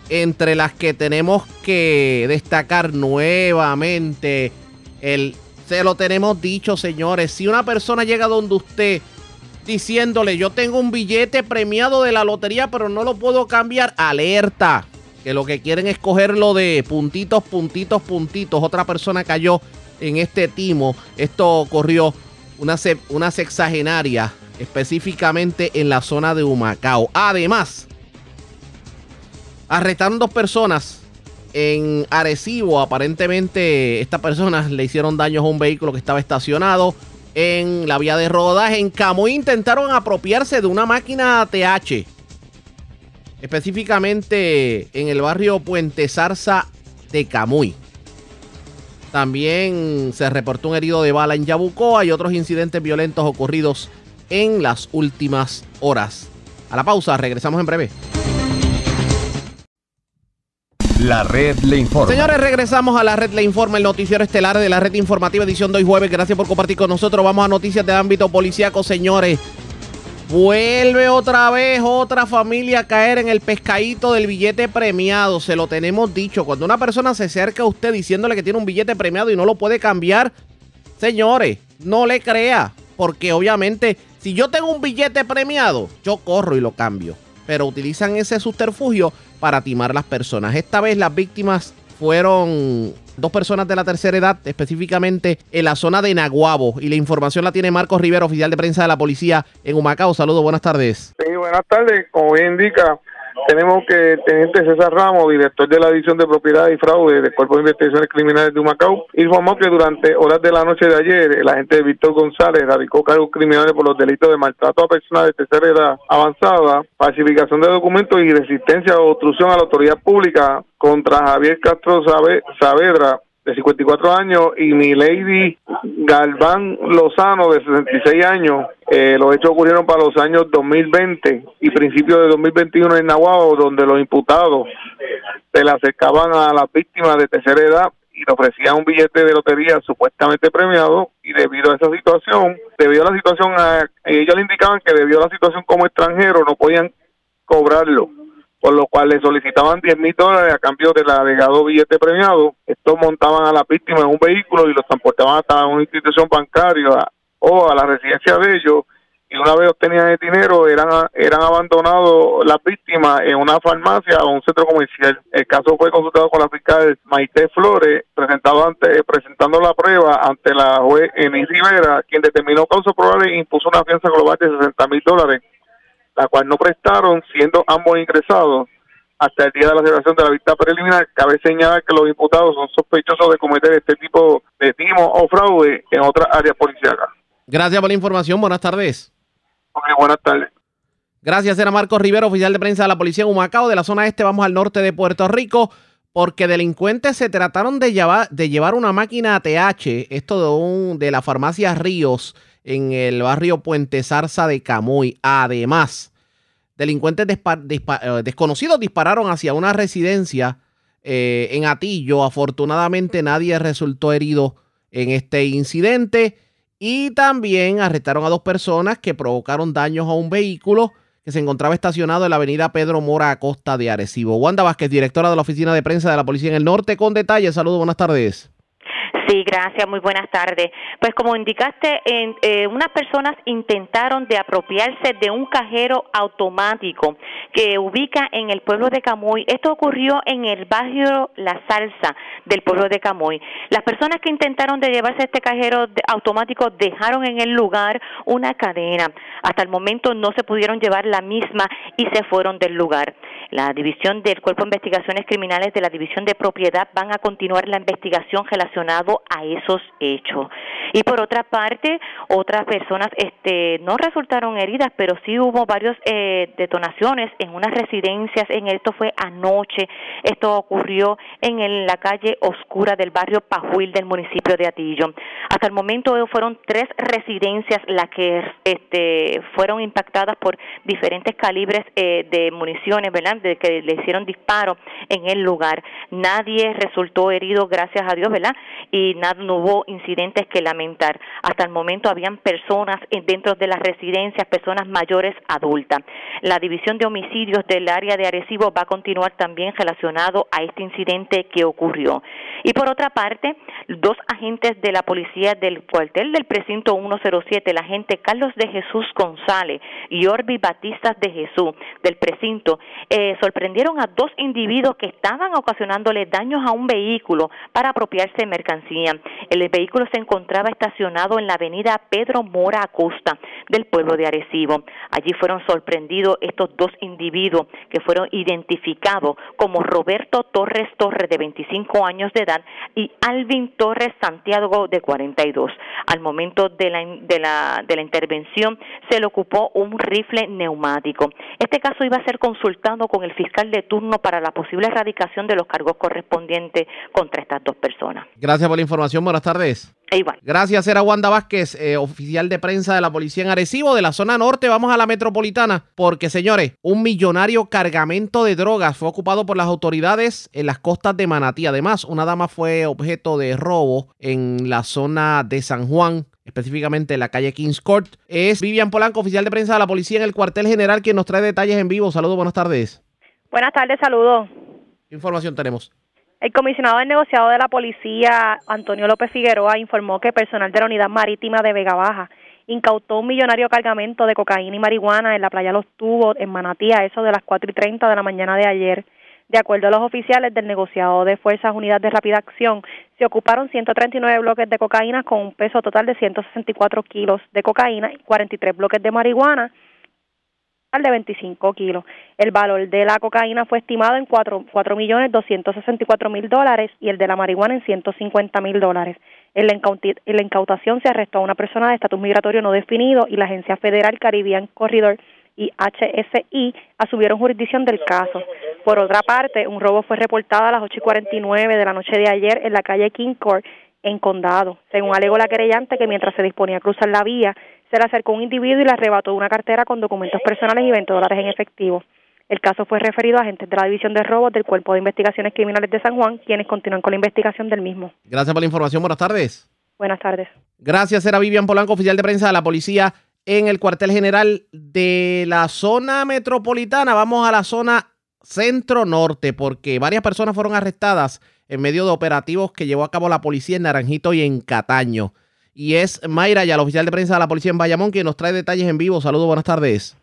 entre las que tenemos que destacar nuevamente el se lo tenemos dicho, señores, si una persona llega donde usted diciéndole, "Yo tengo un billete premiado de la lotería, pero no lo puedo cambiar", alerta, que lo que quieren es cogerlo de puntitos, puntitos, puntitos. Otra persona cayó en este timo. Esto ocurrió una, una sexagenaria, específicamente en la zona de Humacao. Además, arrestaron dos personas en Arecibo. Aparentemente, estas personas le hicieron daños a un vehículo que estaba estacionado en la vía de rodaje. En Camuy intentaron apropiarse de una máquina ATH. Específicamente en el barrio Puente Zarza de Camuy. También se reportó un herido de bala en Yabucoa y otros incidentes violentos ocurridos en las últimas horas. A la pausa, regresamos en breve. La red le informa. Señores, regresamos a la red Le Informa, el noticiero estelar de la red informativa edición de hoy jueves. Gracias por compartir con nosotros. Vamos a noticias de ámbito policíaco, señores. Vuelve otra vez otra familia a caer en el pescadito del billete premiado. Se lo tenemos dicho. Cuando una persona se acerca a usted diciéndole que tiene un billete premiado y no lo puede cambiar, señores, no le crea. Porque obviamente, si yo tengo un billete premiado, yo corro y lo cambio. Pero utilizan ese subterfugio para timar las personas. Esta vez las víctimas fueron dos personas de la tercera edad, específicamente en la zona de Naguabo. Y la información la tiene Marcos Rivera, oficial de prensa de la policía en Humacao. Saludos, buenas tardes. Sí, buenas tardes. Como bien indica, tenemos que el teniente César Ramos, director de la División de Propiedad y Fraude del Cuerpo de Investigaciones Criminales de Humacao, informó que durante horas de la noche de ayer, el agente Víctor González radicó cargos criminales por los delitos de maltrato a personas de tercera edad avanzada, falsificación de documentos y resistencia o obstrucción a la autoridad pública contra Javier Castro Saavedra, de 54 años, y Milady Galván Lozano, de 66 años. Eh, los hechos ocurrieron para los años 2020 y principios de 2021 en Nahuatl, donde los imputados se le acercaban a las víctimas de tercera edad y le ofrecían un billete de lotería supuestamente premiado y debido a esa situación, debido a la situación, a- ellos le indicaban que debido a la situación como extranjero no podían cobrarlo, por lo cual le solicitaban 10 mil dólares a cambio del alegado billete premiado. Estos montaban a las víctimas en un vehículo y los transportaban hasta una institución bancaria o a la residencia de ellos y una vez obtenían el dinero eran eran abandonados las víctimas en una farmacia o un centro comercial. El caso fue consultado con la fiscal Maite Flores, presentado ante presentando la prueba ante la juez Enis Rivera, quien determinó causa probable e impuso una fianza global de 60 mil dólares, la cual no prestaron, siendo ambos ingresados hasta el día de la celebración de la vista preliminar. Cabe señalar que los imputados son sospechosos de cometer este tipo de timo o fraude en otras áreas policiales. Gracias por la información. Buenas tardes. Buenas tardes. Gracias, era Marcos Rivera, oficial de prensa de la policía en Humacao. De la zona este vamos al norte de Puerto Rico porque delincuentes se trataron de llevar, de llevar una máquina ATH, esto de, un, de la farmacia Ríos en el barrio Puente Zarza de Camoy. Además, delincuentes eh, desconocidos dispararon hacia una residencia eh, en Atillo. Afortunadamente nadie resultó herido en este incidente. Y también arrestaron a dos personas que provocaron daños a un vehículo que se encontraba estacionado en la avenida Pedro Mora a costa de Arecibo. Wanda Vázquez, directora de la Oficina de Prensa de la Policía en el Norte, con detalles. Saludos, buenas tardes. Sí, gracias, muy buenas tardes. Pues como indicaste, en, eh, unas personas intentaron de apropiarse de un cajero automático que ubica en el pueblo de Camoy. Esto ocurrió en el barrio La Salsa del pueblo de Camoy. Las personas que intentaron de llevarse este cajero de- automático dejaron en el lugar una cadena. Hasta el momento no se pudieron llevar la misma y se fueron del lugar. La división del Cuerpo de Investigaciones Criminales de la División de Propiedad van a continuar la investigación a esos hechos. Y por otra parte, otras personas este, no resultaron heridas, pero sí hubo varias detonaciones en unas residencias. En esto fue anoche. Esto ocurrió en el- la calle oscura del barrio Pajuil del municipio de Atillo. Hasta el momento eh, fueron tres residencias las que este, fueron impactadas por diferentes calibres eh, de municiones, ¿verdad? De que le hicieron disparos en el lugar. Nadie resultó herido, gracias a Dios, ¿verdad? Y nada, no hubo incidentes que lamentar. Hasta el momento habían personas en- dentro de las residencias, personas mayores adultas. La división de homicidios del área de Arecibo va a continuar también relacionado a este incidente que ocurrió. Y por otra parte, dos agentes de la policía del cuartel del precinto 107, el agente Carlos de Jesús González y Orbi Batistas de Jesús del precinto, eh, sorprendieron a dos individuos que estaban ocasionándole daños a un vehículo para apropiarse de mercancía. El vehículo se encontraba estacionado en la avenida Pedro Mora Acosta del pueblo de Arecibo. Allí fueron sorprendidos estos dos individuos que fueron identificados como Roberto Torres Torres de 25 años de edad y Alvin Torres Santiago de 42. Al momento de la, de la, de la intervención se le ocupó un rifle neumático. Este caso iba a ser consultado con el fiscal de turno para la posible erradicación de los cargos correspondientes contra estas dos personas. Gracias por la información. Información. Buenas tardes. Igual. Gracias, era Wanda Vázquez, eh, oficial de prensa de la policía en Arecibo, de la zona norte. Vamos a la metropolitana, porque señores, un millonario cargamento de drogas fue ocupado por las autoridades en las costas de Manatí. Además, una dama fue objeto de robo en la zona de San Juan específicamente en la calle Kings Court. Es Vivian Polanco, oficial de prensa de la policía en el cuartel general, quien nos trae detalles en vivo. Saludos, buenas tardes. Buenas tardes, saludos. ¿Qué información tenemos? El comisionado del negociado de la policía, Antonio López Figueroa, informó que personal de la unidad marítima de Vega Baja incautó un millonario cargamento de cocaína y marihuana en la playa Los Tubos, en Manatí, a eso de las 4 y 30 de la mañana de ayer. De acuerdo a los oficiales del negociado de Fuerzas Unidas de Rápida Acción, se ocuparon 139 bloques de cocaína con un peso total de 164 kilos de cocaína y 43 bloques de marihuana de 25 kilos. El valor de la cocaína fue estimado en 4, millones 264 mil dólares y el de la marihuana en 150 mil dólares. En la, en la incautación se arrestó a una persona de estatus migratorio no definido y la Agencia Federal Caribbean Corridor y HSI asumieron jurisdicción del caso. Por otra parte, un robo fue reportado a las 8 y 49 de la noche de ayer en la calle King Court en Condado. Según alegó la querellante que mientras se disponía a cruzar la vía, se le acercó un individuo y le arrebató una cartera con documentos personales y 20 dólares en efectivo. El caso fue referido a agentes de la División de Robos del Cuerpo de Investigaciones Criminales de San Juan, quienes continúan con la investigación del mismo. Gracias por la información. Buenas tardes. Buenas tardes. Gracias, era Vivian Polanco, oficial de prensa de la policía en el cuartel general de la zona metropolitana. Vamos a la zona centro-norte, porque varias personas fueron arrestadas en medio de operativos que llevó a cabo la policía en Naranjito y en Cataño. Y es Mayra, ya la oficial de prensa de la policía en Bayamón, quien nos trae detalles en vivo. Saludos, buenas tardes.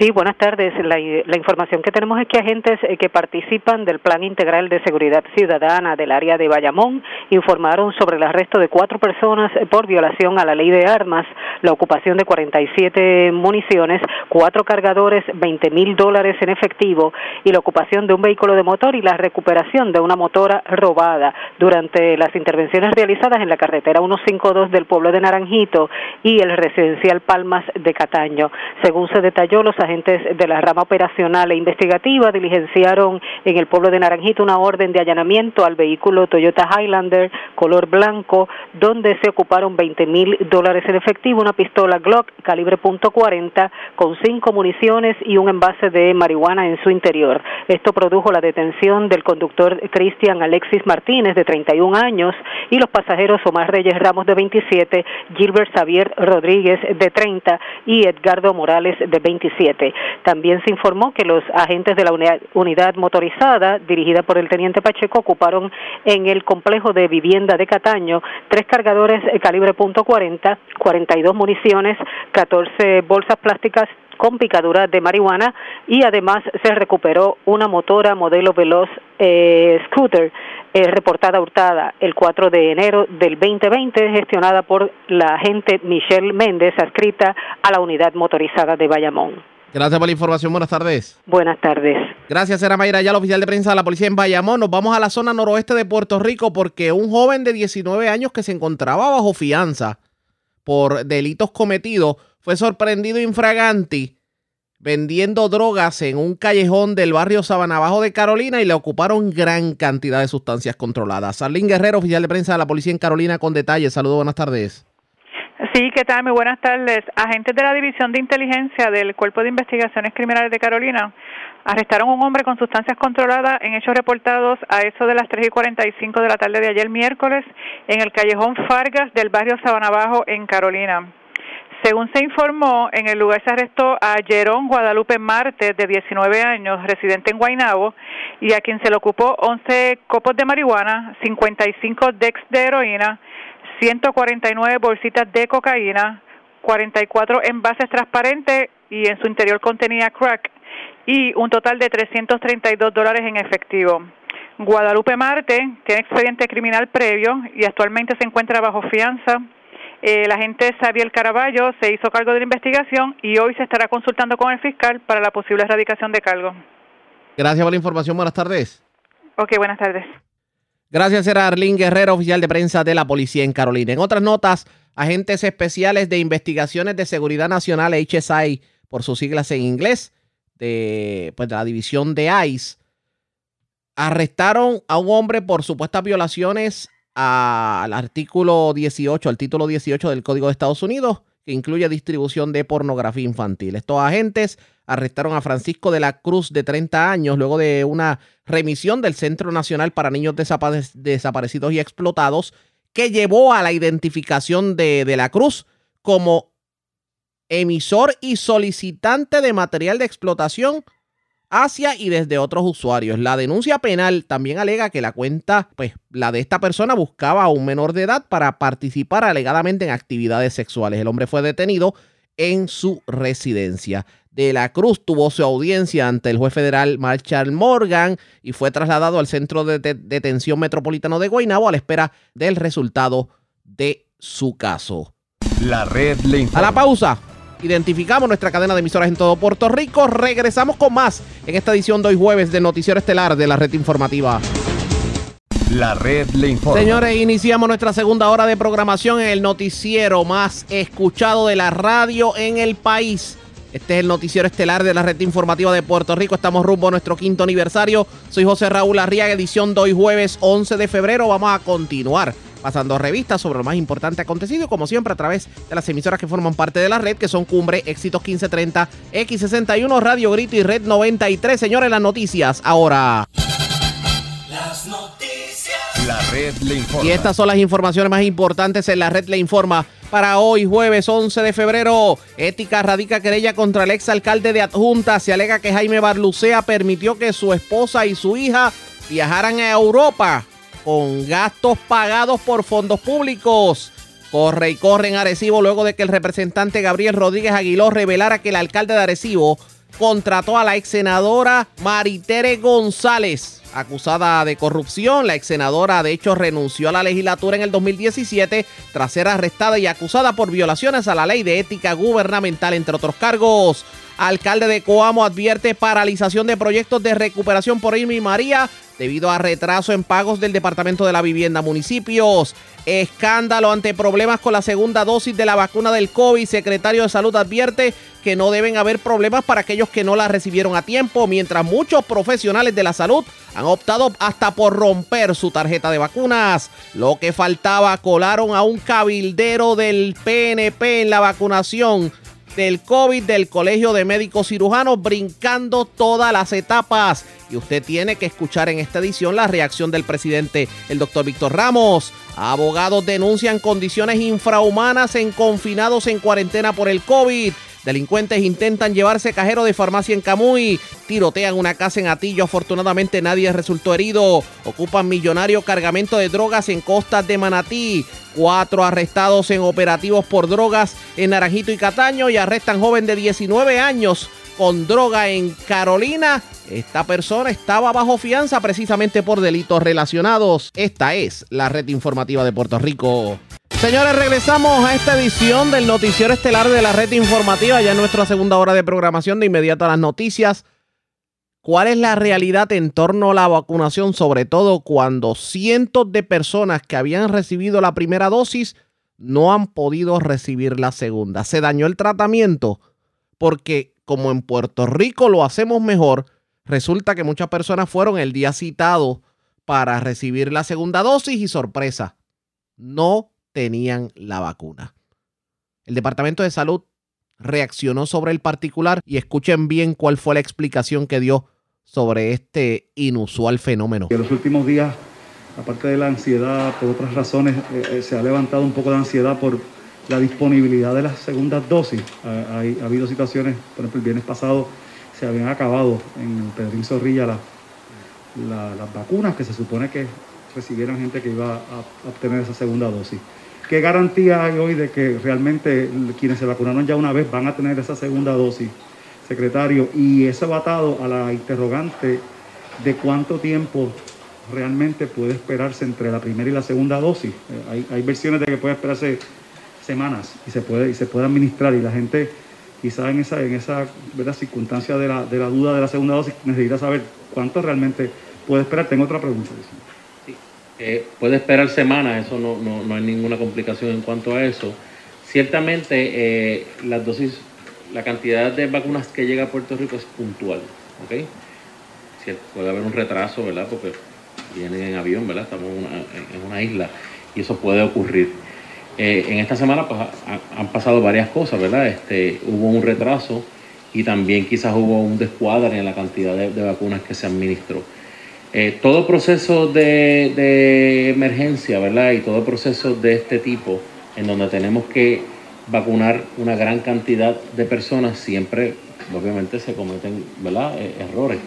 Sí, buenas tardes. La, información que tenemos es que agentes eh, que participan del Plan Integral de Seguridad Ciudadana del área de Bayamón informaron sobre el arresto de cuatro personas eh, por violación a la ley de armas, la ocupación de 47 municiones, cuatro cargadores, 20 mil dólares en efectivo y la ocupación de un vehículo de motor y la recuperación de una motora robada durante las intervenciones realizadas en la carretera 152 del pueblo de Naranjito y el residencial Palmas de Cataño. Según se detalló, los agentes de la rama operacional e investigativa diligenciaron en el pueblo de Naranjito una orden de allanamiento al vehículo Toyota Highlander color blanco, donde se ocuparon 20 mil dólares en efectivo, una pistola Glock calibre .40 con cinco municiones y un envase de marihuana en su interior. Esto produjo la detención del conductor Cristian Alexis Martínez, de 31 años, y los pasajeros Omar Reyes Ramos, de 27, Gilbert Xavier Rodríguez, de 30, y Edgardo Morales, de 27. También se informó que los agentes de la unidad, motorizada, dirigida por el teniente Pacheco, ocuparon en el complejo de vivienda de Cataño tres cargadores calibre .40, 42 municiones, 14 bolsas plásticas con picadura de marihuana y además se recuperó una motora modelo Veloz eh, Scooter eh, reportada hurtada el 4 de enero del 2020 gestionada por la agente Michelle Méndez adscrita a la unidad motorizada de Bayamón. Gracias por la información. Buenas tardes. Buenas tardes. Gracias, era Mayra, ya la oficial de prensa de la policía en Bayamón. Nos vamos a la zona noroeste de Puerto Rico porque un joven de 19 años que se encontraba bajo fianza por delitos cometidos fue sorprendido infraganti vendiendo drogas en un callejón del barrio Sabanabajo de Carolina y le ocuparon gran cantidad de sustancias controladas. Sarlín Guerrero, oficial de prensa de la policía en Carolina, con detalles. Saludos, buenas tardes. Sí, ¿qué tal? Muy buenas tardes. Agentes de la División de Inteligencia del Cuerpo de Investigaciones Criminales de Carolina arrestaron a un hombre con sustancias controladas en hechos reportados a eso de las 3 y 45 de la tarde de ayer miércoles en el callejón Fargas del barrio Sabanabajo en Carolina. Según se informó, en el lugar se arrestó a Jerón Guadalupe Martes, de 19 años, residente en Guaynabo, y a quien se le ocupó 11 copos de marihuana, 55 decks de heroína, 149 bolsitas de cocaína, 44 envases transparentes y en su interior contenía crack y un total de 332 dólares en efectivo. Guadalupe Marte tiene expediente criminal previo y actualmente se encuentra bajo fianza. El agente Xavier Caraballo se hizo cargo de la investigación y hoy se estará consultando con el fiscal para la posible erradicación de cargo. Gracias por la información. Buenas tardes. Ok, buenas tardes. Gracias, era Arlín Guerrero, oficial de prensa de la policía en Carolina. En otras notas, agentes especiales de investigaciones de seguridad nacional, HSI, por sus siglas en inglés, de, pues, de la división de ICE, arrestaron a un hombre por supuestas violaciones al artículo 18, al título 18 del Código de Estados Unidos, que incluye distribución de pornografía infantil. Estos agentes arrestaron a Francisco de la Cruz, de 30 años, luego de una remisión del Centro Nacional para Niños Desaparecidos y Explotados, que llevó a la identificación de, de la Cruz como emisor y solicitante de material de explotación hacia y desde otros usuarios. La denuncia penal también alega que la cuenta, pues la de esta persona buscaba a un menor de edad para participar alegadamente en actividades sexuales. El hombre fue detenido en su residencia. De la Cruz tuvo su audiencia ante el juez federal Marshall Morgan y fue trasladado al centro de detención metropolitano de Guaynabo a la espera del resultado de su caso. La red le informa. A la pausa. Identificamos nuestra cadena de emisoras en todo Puerto Rico. Regresamos con más en esta edición de hoy jueves de Noticiero Estelar de la Red Informativa. La red le informa. Señores, iniciamos nuestra segunda hora de programación en el noticiero más escuchado de la radio en el país. Este es el noticiero estelar de la red informativa de Puerto Rico. Estamos rumbo a nuestro quinto aniversario. Soy José Raúl Arriaga, edición de hoy jueves 11 de febrero. Vamos a continuar pasando revistas sobre lo más importante acontecido, como siempre a través de las emisoras que forman parte de la red, que son Cumbre, Éxitos 1530, X61, Radio Grito y Red 93. Señores, las noticias ahora. Las noticias. La red le informa. Y estas son las informaciones más importantes en la red le informa. Para hoy, jueves 11 de febrero, Ética radica querella contra el exalcalde de Adjunta. Se alega que Jaime Barlucea permitió que su esposa y su hija viajaran a Europa con gastos pagados por fondos públicos. Corre y corre en Arecibo luego de que el representante Gabriel Rodríguez Aguiló revelara que el alcalde de Arecibo contrató a la ex senadora Maritere González, acusada de corrupción. La ex senadora, de hecho, renunció a la legislatura en el 2017 tras ser arrestada y acusada por violaciones a la ley de ética gubernamental, entre otros cargos. Alcalde de Coamo advierte paralización de proyectos de recuperación por Irma y María debido a retraso en pagos del Departamento de la Vivienda Municipios. Escándalo ante problemas con la segunda dosis de la vacuna del COVID. Secretario de Salud advierte que no deben haber problemas para aquellos que no la recibieron a tiempo, mientras muchos profesionales de la salud han optado hasta por romper su tarjeta de vacunas. Lo que faltaba, colaron a un cabildero del PNP en la vacunación del COVID del Colegio de Médicos Cirujanos, brincando todas las etapas. Y usted tiene que escuchar en esta edición la reacción del presidente, el doctor Víctor Ramos. Abogados denuncian condiciones infrahumanas en confinados en cuarentena por el COVID. Delincuentes intentan llevarse cajero de farmacia en Camuy. Tirotean una casa en Atillo. Afortunadamente nadie resultó herido. Ocupan millonario cargamento de drogas en costas de Manatí. Cuatro arrestados en operativos por drogas en Naranjito y Cataño. Y arrestan joven de 19 años con droga en Carolina. Esta persona estaba bajo fianza precisamente por delitos relacionados. Esta es la red informativa de Puerto Rico. Señores, regresamos a esta edición del noticiero estelar de la red informativa, ya en nuestra segunda hora de programación de inmediato a las noticias. ¿Cuál es la realidad en torno a la vacunación, sobre todo cuando cientos de personas que habían recibido la primera dosis no han podido recibir la segunda? Se dañó el tratamiento porque como en Puerto Rico lo hacemos mejor, resulta que muchas personas fueron el día citado para recibir la segunda dosis y sorpresa, no tenían la vacuna. El Departamento de Salud reaccionó sobre el particular y escuchen bien cuál fue la explicación que dio sobre este inusual fenómeno. En los últimos días, aparte de la ansiedad, por otras razones, eh, eh, se ha levantado un poco de ansiedad por la disponibilidad de las segundas dosis. Ha, hay- ha habido situaciones, por ejemplo, el viernes pasado se habían acabado en Pedrín Zorrilla la- la- las vacunas que se supone que recibieran gente que iba a obtener esa segunda dosis. ¿Qué garantía hay hoy de que realmente quienes se vacunaron ya una vez van a tener esa segunda dosis, secretario? Y eso va atado a la interrogante de cuánto tiempo realmente puede esperarse entre la primera y la segunda dosis. Eh, hay, versiones de que puede esperarse semanas y se puede, y se puede administrar y la gente quizá en esa, en esa ¿verdad? circunstancia de la, de la duda de la segunda dosis necesita saber cuánto realmente puede esperar. Tengo otra pregunta. Eh, puede esperar semanas, eso no, no, no hay ninguna complicación en cuanto a eso. Ciertamente, eh, las dosis, la cantidad de vacunas que llega a Puerto Rico es puntual, ¿ok? Puede haber un retraso, ¿verdad? Porque vienen en avión, ¿verdad? Estamos en una, isla y eso puede ocurrir. Eh, en esta semana pues, ha- han pasado varias cosas, ¿verdad? Este, hubo un retraso y también quizás hubo un descuadre en la cantidad de vacunas que se administró. Eh, todo proceso de, emergencia, ¿verdad? Y todo proceso de este tipo, en donde tenemos que vacunar una gran cantidad de personas, siempre, obviamente, se cometen, ¿verdad? Eh, errores.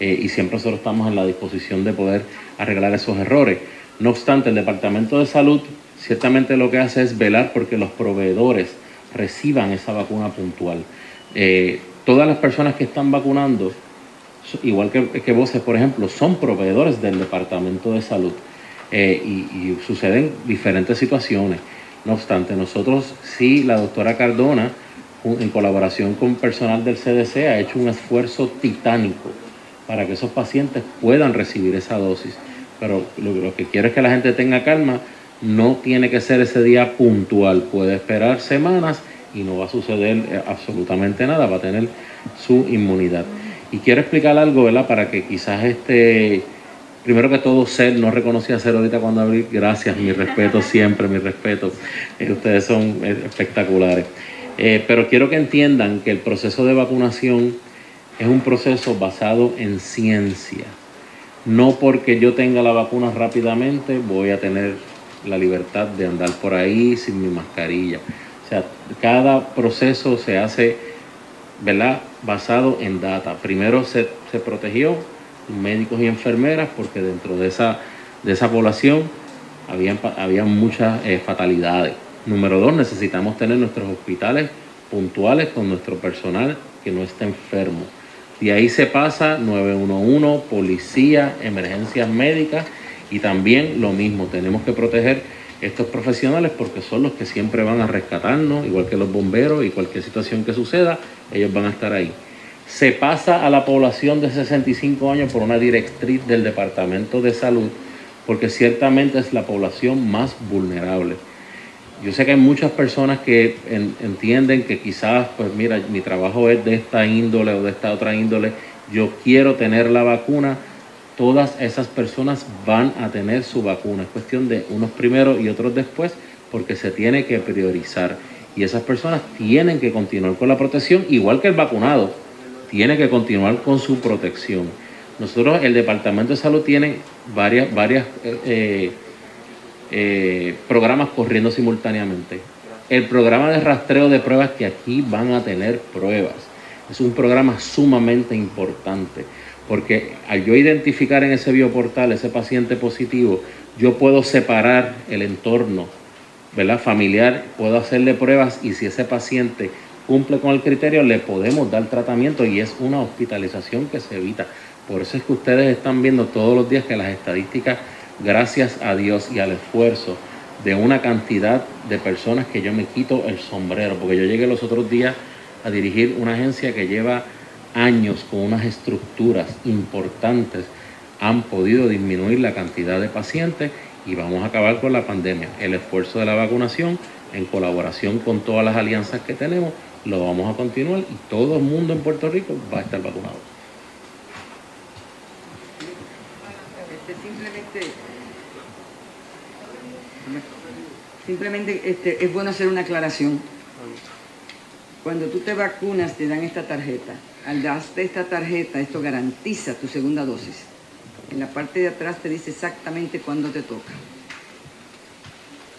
Eh, y siempre nosotros estamos en la disposición de poder arreglar esos errores. No obstante, el Departamento de Salud ciertamente lo que hace es velar porque los proveedores reciban esa vacuna puntual. Eh, todas las personas que están vacunando, igual que, que voces, por ejemplo, son proveedores del Departamento de Salud eh, y, suceden diferentes situaciones. No obstante, nosotros sí, la doctora Cardona, en colaboración con personal del CDC, ha hecho un esfuerzo titánico para que esos pacientes puedan recibir esa dosis. Pero lo, lo que quiero es que la gente tenga calma, no tiene que ser ese día puntual, puede esperar semanas y no va a suceder eh, absolutamente nada, va a tener su inmunidad. Y quiero explicar algo, ¿verdad? Para que quizás este, primero que todo, ser, no reconocí a ser ahorita cuando abrí, gracias, mi respeto siempre, mi respeto, Eh, ustedes son eh, espectaculares. Eh, pero quiero que entiendan que el proceso de vacunación es un proceso basado en ciencia. No porque yo tenga la vacuna rápidamente voy a tener la libertad de andar por ahí sin mi mascarilla. O sea, cada proceso se hace, ¿verdad? Basado en data. Primero se, se protegió médicos y enfermeras porque dentro de esa, de esa población habían, pa- había muchas eh, fatalidades. Número dos, necesitamos tener nuestros hospitales puntuales con nuestro personal que no esté enfermo. De ahí se pasa 911, policía, emergencias médicas y también lo mismo, tenemos que proteger estos profesionales porque son los que siempre van a rescatarnos, igual que los bomberos y cualquier situación que suceda, ellos van a estar ahí. Se pasa a la población de 65 años por una directriz del Departamento de Salud porque ciertamente es la población más vulnerable. Yo sé que hay muchas personas que en- entienden que quizás, pues mira, mi trabajo es de esta índole o de esta otra índole, yo quiero tener la vacuna, todas esas personas van a tener su vacuna. Es cuestión de unos primero y otros después, porque se tiene que priorizar. Y esas personas tienen que continuar con la protección, igual que el vacunado, tiene que continuar con su protección. Nosotros, el Departamento de Salud tiene varias, varias eh, eh, eh, programas corriendo simultáneamente. El programa de rastreo de pruebas que aquí van a tener pruebas. Es un programa sumamente importante porque al yo identificar en ese bioportal ese paciente positivo, yo puedo separar el entorno ¿verdad? familiar, puedo hacerle pruebas y si ese paciente cumple con el criterio, le podemos dar tratamiento y es una hospitalización que se evita. Por eso es que ustedes están viendo todos los días que las estadísticas, gracias a Dios y al esfuerzo de una cantidad de personas que yo me quito el sombrero, porque yo llegué los otros días a dirigir una agencia que lleva años con unas estructuras importantes, han podido disminuir la cantidad de pacientes y vamos a acabar con la pandemia. El esfuerzo de la vacunación, en colaboración con todas las alianzas que tenemos, lo vamos a continuar y todo el mundo en Puerto Rico va a estar vacunado. Este, simplemente este, es bueno hacer una aclaración. Cuando tú te vacunas te dan esta tarjeta. Al darte esta tarjeta, esto garantiza tu segunda dosis. En la parte de atrás te dice exactamente cuándo te toca.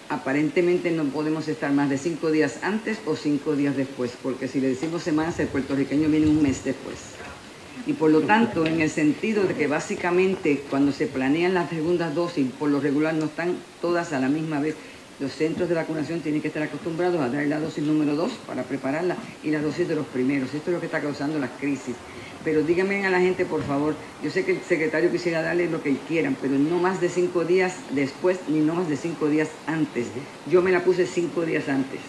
Aparentemente no podemos estar más de cinco días antes o cinco días después, porque si le decimos semanas, el puertorriqueño viene un mes después. Y por lo tanto, en el sentido de que básicamente cuando se planean las segundas dosis, por lo regular no están todas a la misma vez. Los centros de vacunación tienen que estar acostumbrados a dar la dosis número 2 para prepararla y la dosis de los primeros. Esto es lo que está causando las crisis. Pero díganme a la gente, por favor, yo sé que el secretario quisiera darle lo que quieran, pero no más de cinco días después ni no más de cinco días antes. Yo me la puse cinco días antes.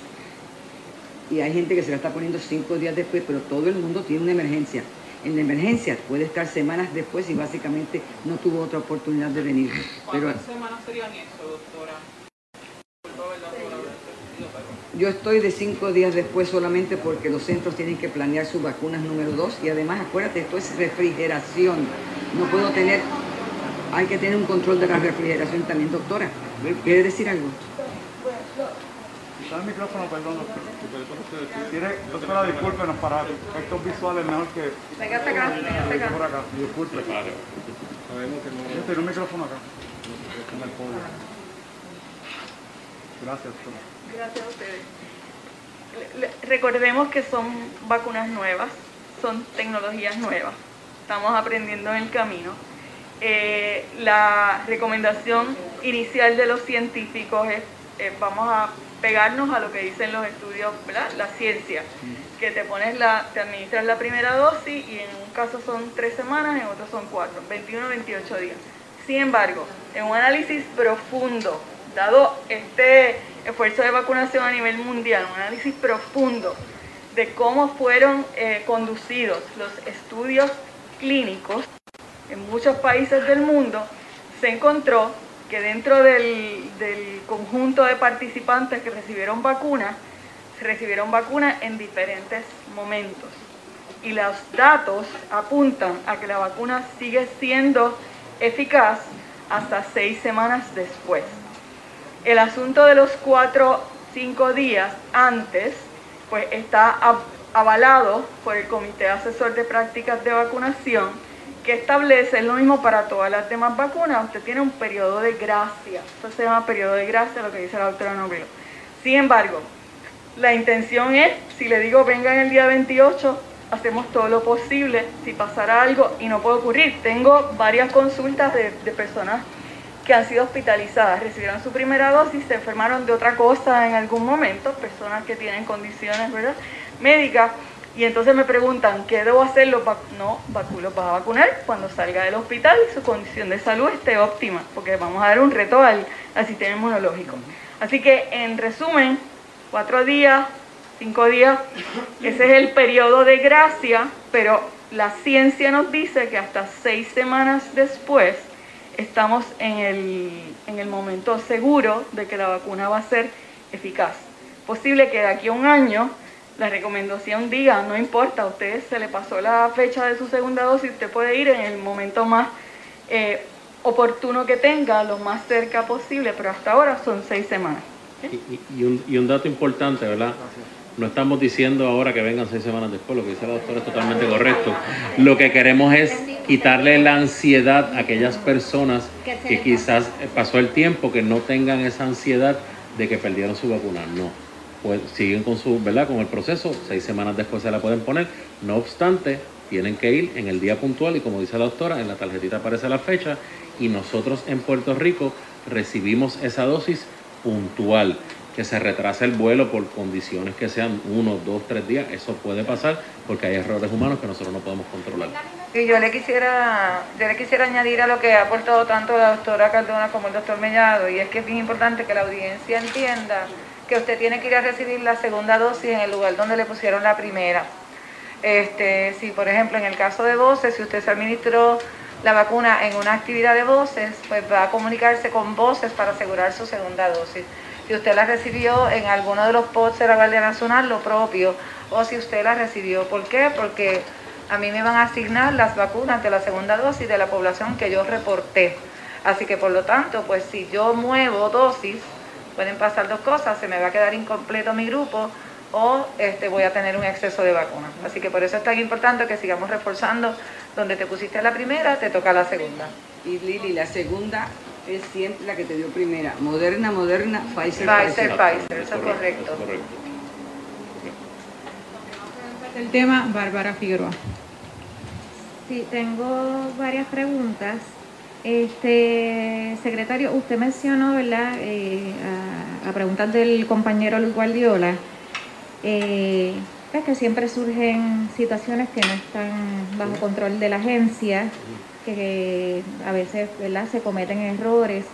Y hay gente que se la está poniendo cinco días después, pero todo el mundo tiene una emergencia. En la emergencia puede estar semanas después y básicamente no tuvo otra oportunidad de venir. Pero semanas serían eso, doctora? Yo estoy de cinco días después solamente porque los centros tienen que planear sus vacunas número dos y además acuérdate, esto es refrigeración. No puedo tener, hay que tener un control de la refrigeración también, doctora. ¿Quiere decir algo? Está el micrófono, perdón, quiere, doctora, discúlpenos, para efectos visuales mejor que... Venga hasta acá, venga hasta acá. Por acá, disculpe. Sabemos que no... Tiene un micrófono acá. En el podio. Gracias, doctora. Gracias a ustedes. Recordemos que son vacunas nuevas, son tecnologías nuevas. Estamos aprendiendo en el camino. Eh, la recomendación inicial de los científicos es eh, vamos a pegarnos a lo que dicen los estudios. La ciencia, que te pones la, te administras la primera dosis y en un caso son tres semanas, en otro son cuatro, 21 28 días. Sin embargo, en un análisis profundo, dado este esfuerzo de vacunación a nivel mundial, un análisis profundo de cómo fueron eh, conducidos los estudios clínicos en muchos países del mundo, se encontró que dentro del, del conjunto de participantes que recibieron vacunas, recibieron vacunas en diferentes momentos. Y los datos apuntan a que la vacuna sigue siendo eficaz hasta seis semanas después. El asunto de los cuatro, cinco días antes, pues está av- avalado por el Comité Asesor de Prácticas de Vacunación, que establece es lo mismo para todas las demás vacunas. Usted tiene un periodo de gracia. Esto se llama periodo de gracia, lo que dice la doctora Nobilo. Sin embargo, la intención es, si le digo vengan el día 28, hacemos todo lo posible. Si pasara algo y no puede ocurrir, tengo varias consultas de personas que han sido hospitalizadas, recibieron su primera dosis, se enfermaron de otra cosa en algún momento, personas que tienen condiciones ¿verdad? médicas, y entonces me preguntan, ¿qué debo hacer? Los vac- no, vacu- los vas a vacunar cuando salga del hospital y su condición de salud esté óptima, porque vamos a dar un reto al, al sistema inmunológico. Así que, en resumen, cuatro días, cinco días, ese es el periodo de gracia, pero la ciencia nos dice que hasta seis semanas después estamos en el, en el momento seguro de que la vacuna va a ser eficaz. Posible que de aquí a un año la recomendación diga, no importa, a usted se le pasó la fecha de su segunda dosis, usted puede ir en el momento más eh, oportuno que tenga, lo más cerca posible, pero hasta ahora son seis semanas. Y, y- y un, y un dato importante, ¿verdad? No estamos diciendo ahora que vengan seis semanas después, lo que dice la doctora es totalmente correcto. Lo que queremos es quitarle la ansiedad a aquellas personas que quizás eh, pasó el tiempo, que no tengan esa ansiedad de que perdieron su vacuna. No. Pues siguen con su, ¿verdad? Con el proceso, seis semanas después se la pueden poner. No obstante, tienen que ir en el día puntual y como dice la doctora, en la tarjetita aparece la fecha y nosotros en Puerto Rico recibimos esa dosis puntual. Que se retrase el vuelo por condiciones que sean uno, dos, tres días, eso puede pasar porque hay errores humanos que nosotros no podemos controlar. Y yo le quisiera, yo le quisiera añadir a lo que ha aportado tanto la doctora Cardona como el doctor Mellado, y es que es bien importante que la audiencia entienda que usted tiene que ir a recibir la segunda dosis en el lugar donde le pusieron la primera. Este, si por ejemplo en el caso de voces, si usted se administró la vacuna en una actividad de voces, pues va a comunicarse con voces para asegurar su segunda dosis. Si usted la recibió en alguno de los pods de la Guardia Nacional, lo propio, o si usted la recibió, ¿por qué? Porque a mí me van a asignar las vacunas de la segunda dosis de la población que yo reporté. Así que por lo tanto, pues si yo muevo dosis, pueden pasar dos cosas, se me va a quedar incompleto mi grupo o este, voy a tener un exceso de vacunas. Así que por eso es tan importante que sigamos reforzando, donde te pusiste la primera, te toca la segunda. Y Lili, la segunda es siempre la que te dio primera. Moderna, Moderna, Pfizer, Pfizer, Pfizer, eso es correcto. El tema, Bárbara Figueroa. Sí, tengo varias preguntas. Este, secretario, usted mencionó, ¿verdad? Eh, a, a preguntas del compañero Luis Guardiola, eh, pues que siempre surgen situaciones que no están bajo control de la agencia, que a veces, ¿verdad? Se cometen errores.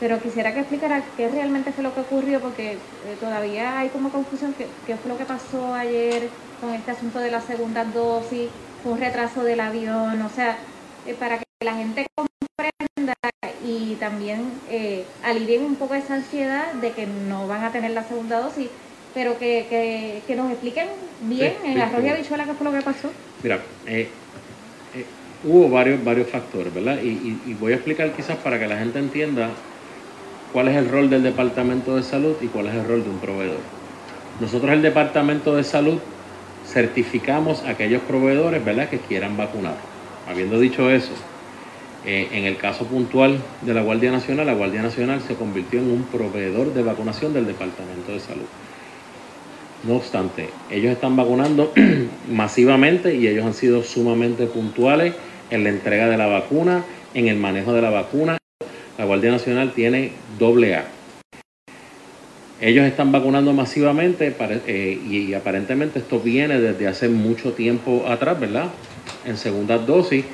Pero quisiera que explicara qué realmente fue lo que ocurrió, porque eh, todavía hay como confusión, qué, qué fue lo que pasó ayer con este asunto de la segunda dosis, fue un retraso del avión, o sea, eh, para que la gente comprenda y también eh, alivien un poco esa ansiedad de que no van a tener la segunda dosis, pero que, que, que nos expliquen bien Sí, en sí, sí. habichuela qué fue lo que pasó. Mira, eh, hubo varios, varios factores, ¿verdad? Y, voy a explicar quizás para que la gente entienda cuál es el rol del Departamento de Salud y cuál es el rol de un proveedor. Nosotros el Departamento de Salud certificamos a aquellos proveedores, ¿verdad?, que quieran vacunar. Habiendo dicho eso, eh, en el caso puntual de la Guardia Nacional, la Guardia Nacional se convirtió en un proveedor de vacunación del Departamento de Salud. No obstante, ellos están vacunando masivamente y ellos han sido sumamente puntuales en la entrega de la vacuna, en el manejo de la vacuna. La Guardia Nacional tiene doble A. Ellos están vacunando masivamente eh, y, aparentemente esto viene desde hace mucho tiempo atrás, ¿verdad? En segundas dosis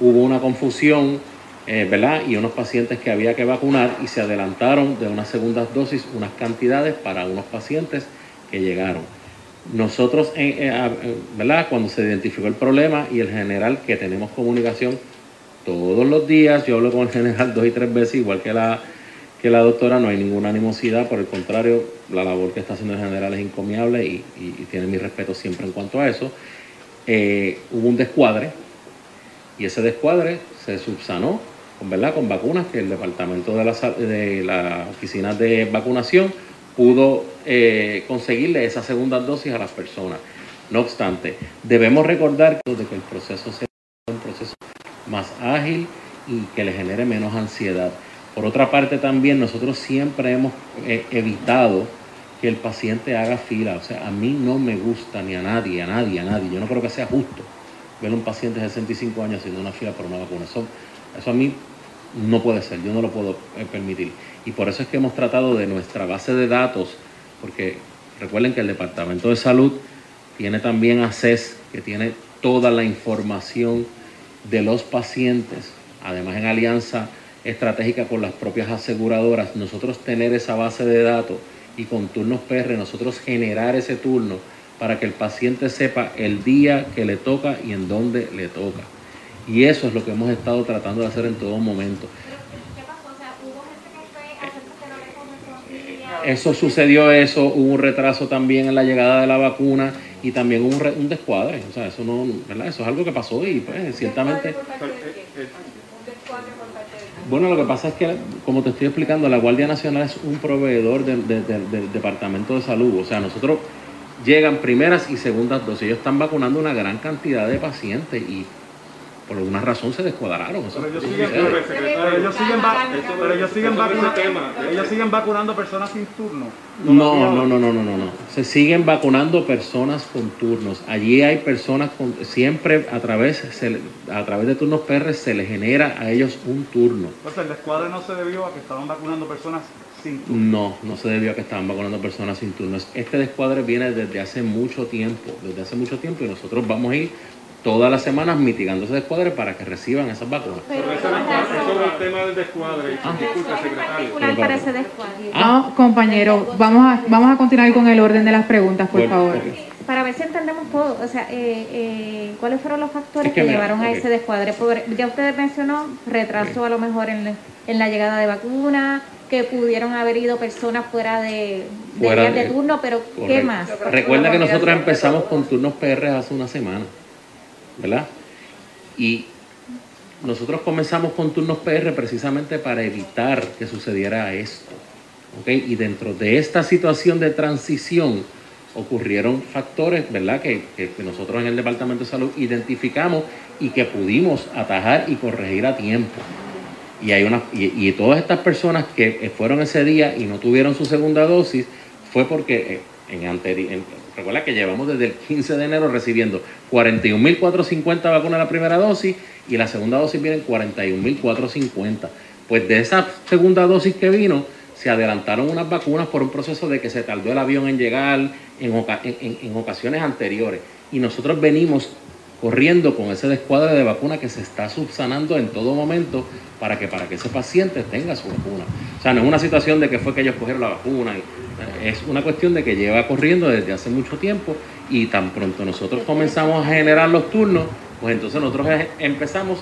hubo una confusión, eh, ¿verdad? Y unos pacientes que había que vacunar y se adelantaron de unas segundas dosis unas cantidades para unos pacientes que llegaron. Nosotros, eh, eh, a- eh, ¿verdad? Cuando se identificó el problema y el general que tenemos comunicación todos los días, yo hablo con el general dos y tres veces, igual que la, que la doctora, no hay ninguna animosidad, por el contrario, la labor que está haciendo el general es encomiable y, tiene mi respeto siempre en cuanto a eso. Hubo un descuadre y ese descuadre se subsanó ¿verdad? con vacunas que el departamento de la, de la oficina de vacunación pudo eh, conseguirle esas segundas dosis a las personas. No obstante, debemos recordar que el proceso sea un proceso más ágil y que le genere menos ansiedad. Por otra parte, también nosotros siempre hemos eh, evitado que el paciente haga fila. O sea, a mí no me gusta ni a nadie, a nadie, a nadie. Yo no creo que sea justo ver a un paciente de 65 años haciendo una fila por una vacuna. Eso, eso a mí no puede ser, yo no lo puedo eh, permitir. Y por eso es que hemos tratado de nuestra base de datos, porque recuerden que el Departamento de Salud tiene también ACES, que tiene toda la información de los pacientes, además en alianza estratégica con las propias aseguradoras, nosotros tener esa base de datos y con turnos PR, nosotros generar ese turno para que el paciente sepa el día que le toca y en dónde le toca. Y eso es lo que hemos estado tratando de hacer en todo momento. Eso sucedió, eso, hubo un retraso también en la llegada de la vacuna y también hubo un, re- un descuadre. O sea, eso no, ¿verdad? Eso es algo que pasó y pues ciertamente. Bueno, lo que pasa es que, como te estoy explicando, la Guardia Nacional es un proveedor del, del- del- del Departamento de Salud. O sea, nosotros llegan primeras y segundas dosis. Ellos están vacunando una gran cantidad de pacientes y por alguna razón se descuadraron. Pero ellos siguen, pero ellos siguen, va- pero ellos siguen vacunando, ellos siguen vacunando personas sin turno. No, no, no, no, no, no, no. Se siguen vacunando personas con turnos. Allí hay personas con siempre a través se a través de turnos PR se les genera a ellos un turno. Entonces el descuadre no se debió a que estaban vacunando personas sin turno. No, no se debió a que estaban vacunando personas sin turnos. Este descuadre viene desde hace mucho tiempo, desde hace mucho tiempo y nosotros vamos a ir todas las semanas mitigando ese descuadre para que reciban esas vacunas. Sobre el tema del descuadre, disculpe, secretario. particular para ese descuadre. Vamos, compañero, vamos a, vamos a continuar con el orden de las preguntas, por Bueno, favor. Para ver si entendemos todo, o sea, eh, eh, ¿cuáles fueron los factores Es que que, mira, llevaron a ese descuadre? Por- ya usted mencionó retraso a lo mejor en, la- en la llegada de vacuna, que pudieron haber ido personas fuera de, Fuera días de de- turno, pero ¿qué Correcto. más? Recuerda que nosotros empezamos con turnos PR hace una semana, ¿verdad? Y nosotros comenzamos con turnos PR precisamente para evitar que sucediera esto. ¿ok? Y dentro de esta situación de transición ocurrieron factores, ¿verdad? Que, nosotros en el Departamento de Salud identificamos y que pudimos atajar y corregir a tiempo. Y, hay una, y, todas estas personas que fueron ese día y no tuvieron su segunda dosis fue porque eh, en anteri- recuerda que llevamos desde el 15 de enero recibiendo 41.450 vacunas la primera dosis y la segunda dosis vienen 41.450. Pues de esa segunda dosis que vino, se adelantaron unas vacunas por un proceso de que se tardó el avión en llegar en, oca- en- en- en ocasiones anteriores. Y nosotros venimos corriendo con ese descuadre de vacuna que se está subsanando en todo momento para que, para que ese paciente tenga su vacuna. O sea, no es una situación de que fue que ellos cogieron la vacuna, y, es una cuestión de que lleva corriendo desde hace mucho tiempo y tan pronto nosotros comenzamos a generar los turnos, pues entonces nosotros empezamos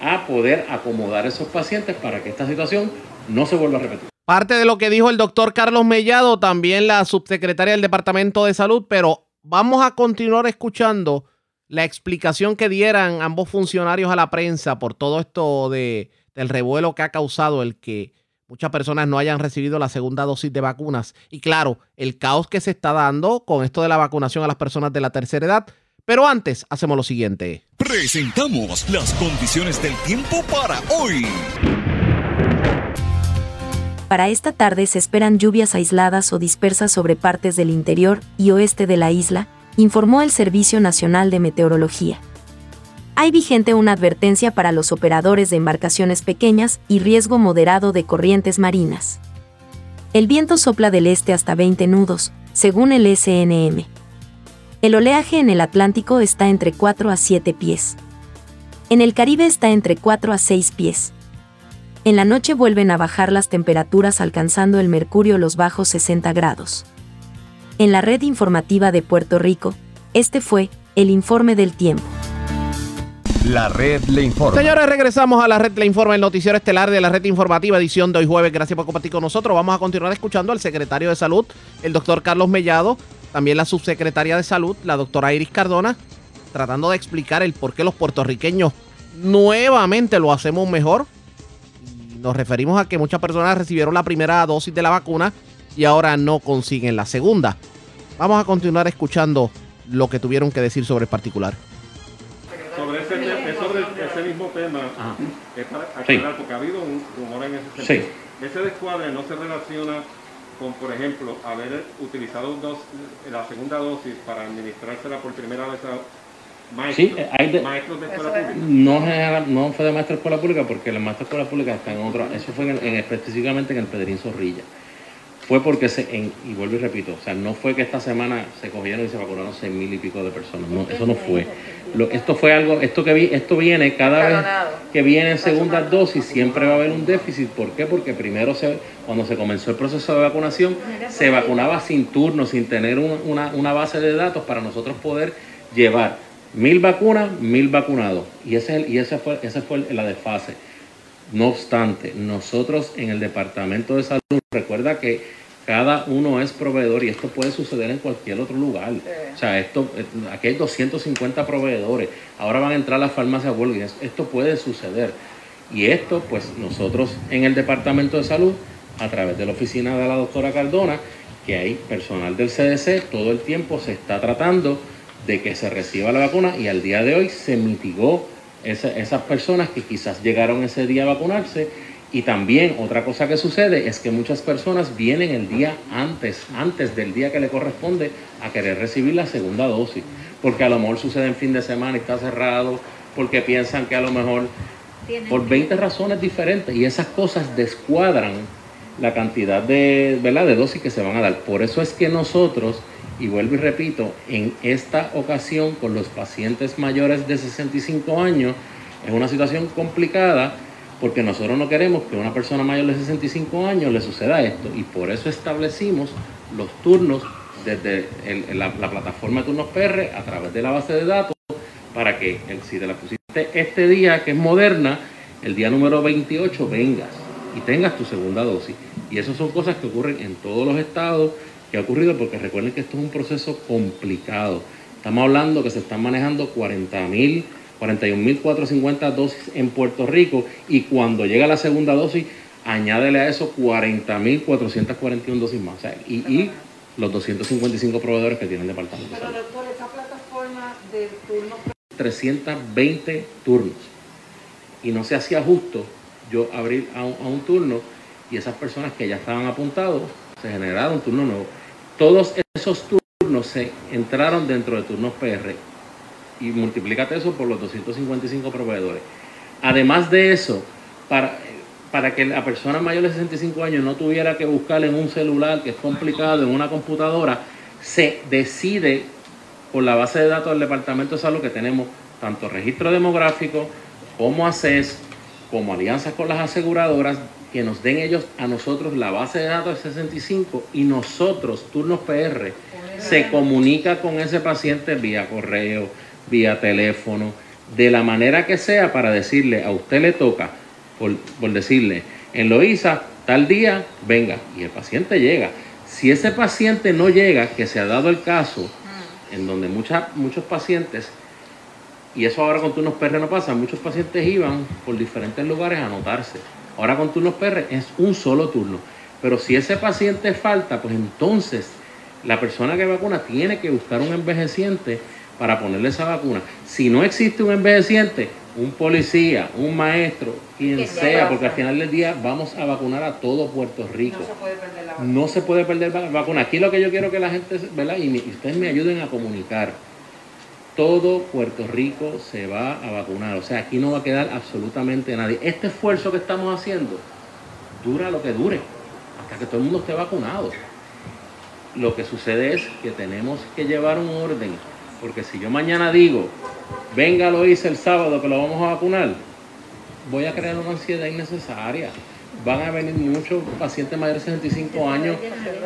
a poder acomodar esos pacientes para que esta situación no se vuelva a repetir. Parte de lo que dijo el doctor Carlos Mellado, también la subsecretaria del Departamento de Salud, pero vamos a continuar escuchando la explicación que dieran ambos funcionarios a la prensa por todo esto de, del revuelo que ha causado el que muchas personas no hayan recibido la segunda dosis de vacunas. Y claro, el caos que se está dando con esto de la vacunación a las personas de la tercera edad. Pero antes, hacemos lo siguiente. Presentamos las condiciones del tiempo para hoy. Para esta tarde se esperan lluvias aisladas o dispersas sobre partes del interior y oeste de la isla, informó el Servicio Nacional de Meteorología. Hay vigente una advertencia para los operadores de embarcaciones pequeñas y riesgo moderado de corrientes marinas. El viento sopla del este hasta 20 nudos, según el SNM. El oleaje en el Atlántico está entre 4 a 7 pies. En el Caribe está entre 4 a 6 pies. En la noche vuelven a bajar las temperaturas alcanzando el mercurio los bajos 60 grados. En la red informativa de Puerto Rico, este fue el informe del tiempo. La red le informa. Señores, regresamos a la red le informa, el noticiero estelar de la red informativa, edición de hoy jueves. Gracias por compartir con nosotros. Vamos a continuar escuchando al secretario de Salud, el doctor Carlos Mellado, también la subsecretaria de Salud, la doctora Iris Cardona, tratando de explicar el por qué los puertorriqueños nuevamente lo hacemos mejor. Nos referimos a que muchas personas recibieron la primera dosis de la vacuna y ahora no consiguen la segunda. Vamos a continuar escuchando lo que tuvieron que decir sobre el particular. Mismo tema, es para aclarar, porque ha habido un rumor en ese Sí. sentido. Ese descuadre no se relaciona con, por ejemplo, haber utilizado dos, la segunda dosis para administrársela por primera vez a maestros, Sí, hay de- maestros de escuela pública. No, no fue de maestra de escuela pública porque la maestra de escuela pública está en otro, eso fue en, en- específicamente en el Pedrín Zorrilla. Fue porque, se, en- y vuelvo y repito, o sea, no fue que esta semana se cogieron y se vacunaron seis mil y pico de personas, no, eso no fue. Lo- esto fue algo, esto que vi, esto viene cada vez que vienen segundas dosis, siempre va a haber un déficit. ¿Por qué? Porque primero, se, cuando se comenzó el proceso de vacunación, se vacunaba sin turno, sin tener un- una, una base de datos para nosotros poder llevar mil vacunas, mil vacunados. Y, ese, es el- y esa fue, esa fue la desfase. No obstante, nosotros en el Departamento de Salud, recuerda que cada uno es proveedor y esto puede suceder en cualquier otro lugar. O sea, esto, eh, aquí hay 250 proveedores, ahora van a entrar las farmacias Walgreens, esto puede suceder. Y esto, pues nosotros en el Departamento de Salud, a través de la oficina de la doctora Cardona, que hay personal del CDC, todo el tiempo se está tratando de que se reciba la vacuna y al día de hoy se mitigó esa- esas personas que quizás llegaron ese día a vacunarse. Y también otra cosa que sucede es que muchas personas vienen el día antes, antes del día que le corresponde a querer recibir la segunda dosis. Porque a lo mejor sucede en fin de semana y está cerrado, porque piensan que a lo mejor por 20 razones diferentes y esas cosas descuadran la cantidad de, ¿verdad? de dosis que se van a dar. Por eso es que nosotros, y vuelvo y repito, en esta ocasión con los pacientes mayores de 65 años, es una situación complicada porque nosotros no queremos que a una persona mayor de 65 años le suceda esto y por eso establecimos los turnos desde la, la plataforma de turnos PR a través de la base de datos para que si te la pusiste este día que es moderna, el día número 28 vengas y tengas tu segunda dosis. Y eso son cosas que ocurren en todos los estados que ha ocurrido porque recuerden que esto es un proceso complicado. Estamos hablando que se están manejando 40 mil, 41.450 dosis en Puerto Rico y cuando llega la segunda dosis, añádele a eso 40.441 dosis más. O sea, y, y los 255 proveedores que tiene el departamento. de Pero Salud. doctor, esa plataforma de turnos 320 turnos. Y no se hacía justo yo abrir a un, a un turno y esas personas que ya estaban apuntados, se generaron un turno nuevo. Todos esos turnos se entraron dentro de turnos PR y multiplícate eso por los 255 proveedores. Además de eso, para, para que la persona mayor de 65 años no tuviera que buscar en un celular, que es complicado, en una computadora, se decide por la base de datos del Departamento de Salud que tenemos tanto registro demográfico como ACES, como alianzas con las aseguradoras, que nos den ellos a nosotros la base de datos de 65 y nosotros, turnos PR, se comunica con ese paciente vía correo, vía teléfono, de la manera que sea para decirle, a usted le toca, por, por decirle, en Loíza, tal día, venga, y el paciente llega. Si ese paciente no llega, que se ha dado el caso, en donde mucha- muchos pacientes Y eso ahora con turnos PR no pasa. Muchos pacientes iban por diferentes lugares a anotarse. Ahora con turnos PR es un solo turno. Pero si ese paciente falta, pues entonces la persona que vacuna tiene que buscar un envejeciente para ponerle esa vacuna. Si no existe un envejeciente, un policía, un maestro, quien sea, porque al final del día vamos a vacunar a todo Puerto Rico. No se puede perder la vacuna. No se puede perder la vacuna. Aquí lo que yo quiero que la gente, ¿verdad? Y, y ustedes me ayuden a comunicar. Todo Puerto Rico se va a vacunar. O sea, aquí no va a quedar absolutamente nadie. Este esfuerzo que estamos haciendo dura lo que dure, hasta que todo el mundo esté vacunado. Lo que sucede es que tenemos que llevar un orden porque si yo mañana digo, venga, lo hice el sábado que lo vamos a vacunar, voy a crear una ansiedad innecesaria. Van a venir muchos pacientes mayores de 65 años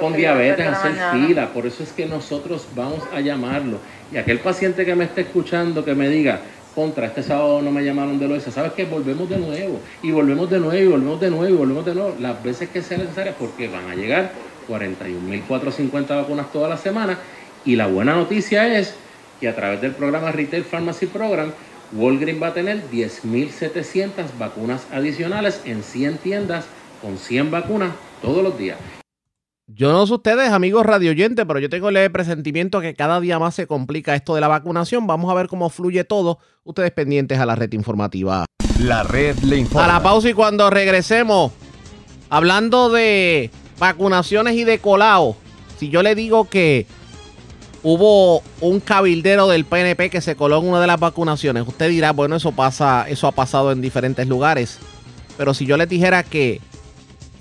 con diabetes a hacer fila. Por eso es que nosotros vamos a llamarlo. Y aquel paciente que me esté escuchando, que me diga, contra, este sábado no me llamaron de lo ese, ¿sabes qué? Volvemos de nuevo, y volvemos de nuevo, y volvemos de nuevo, y volvemos de nuevo, las veces que sea necesaria, porque van a llegar 41.450 vacunas toda la semana. Y la buena noticia es y a través del programa Retail Pharmacy Program, Walgreens va a tener 10.700 vacunas adicionales en 100 tiendas con 100 vacunas todos los días. Yo no sé ustedes, amigos radioyentes, pero yo tengo el presentimiento que cada día más se complica esto de la vacunación. Vamos a ver cómo fluye todo. Ustedes pendientes a la red informativa. La red le informa. A la pausa y cuando regresemos, hablando de vacunaciones y de colao, si yo le digo que hubo un cabildero del PNP que se coló en una de las vacunaciones. Usted dirá, bueno, eso pasa, eso ha pasado en diferentes lugares. Pero si yo le dijera que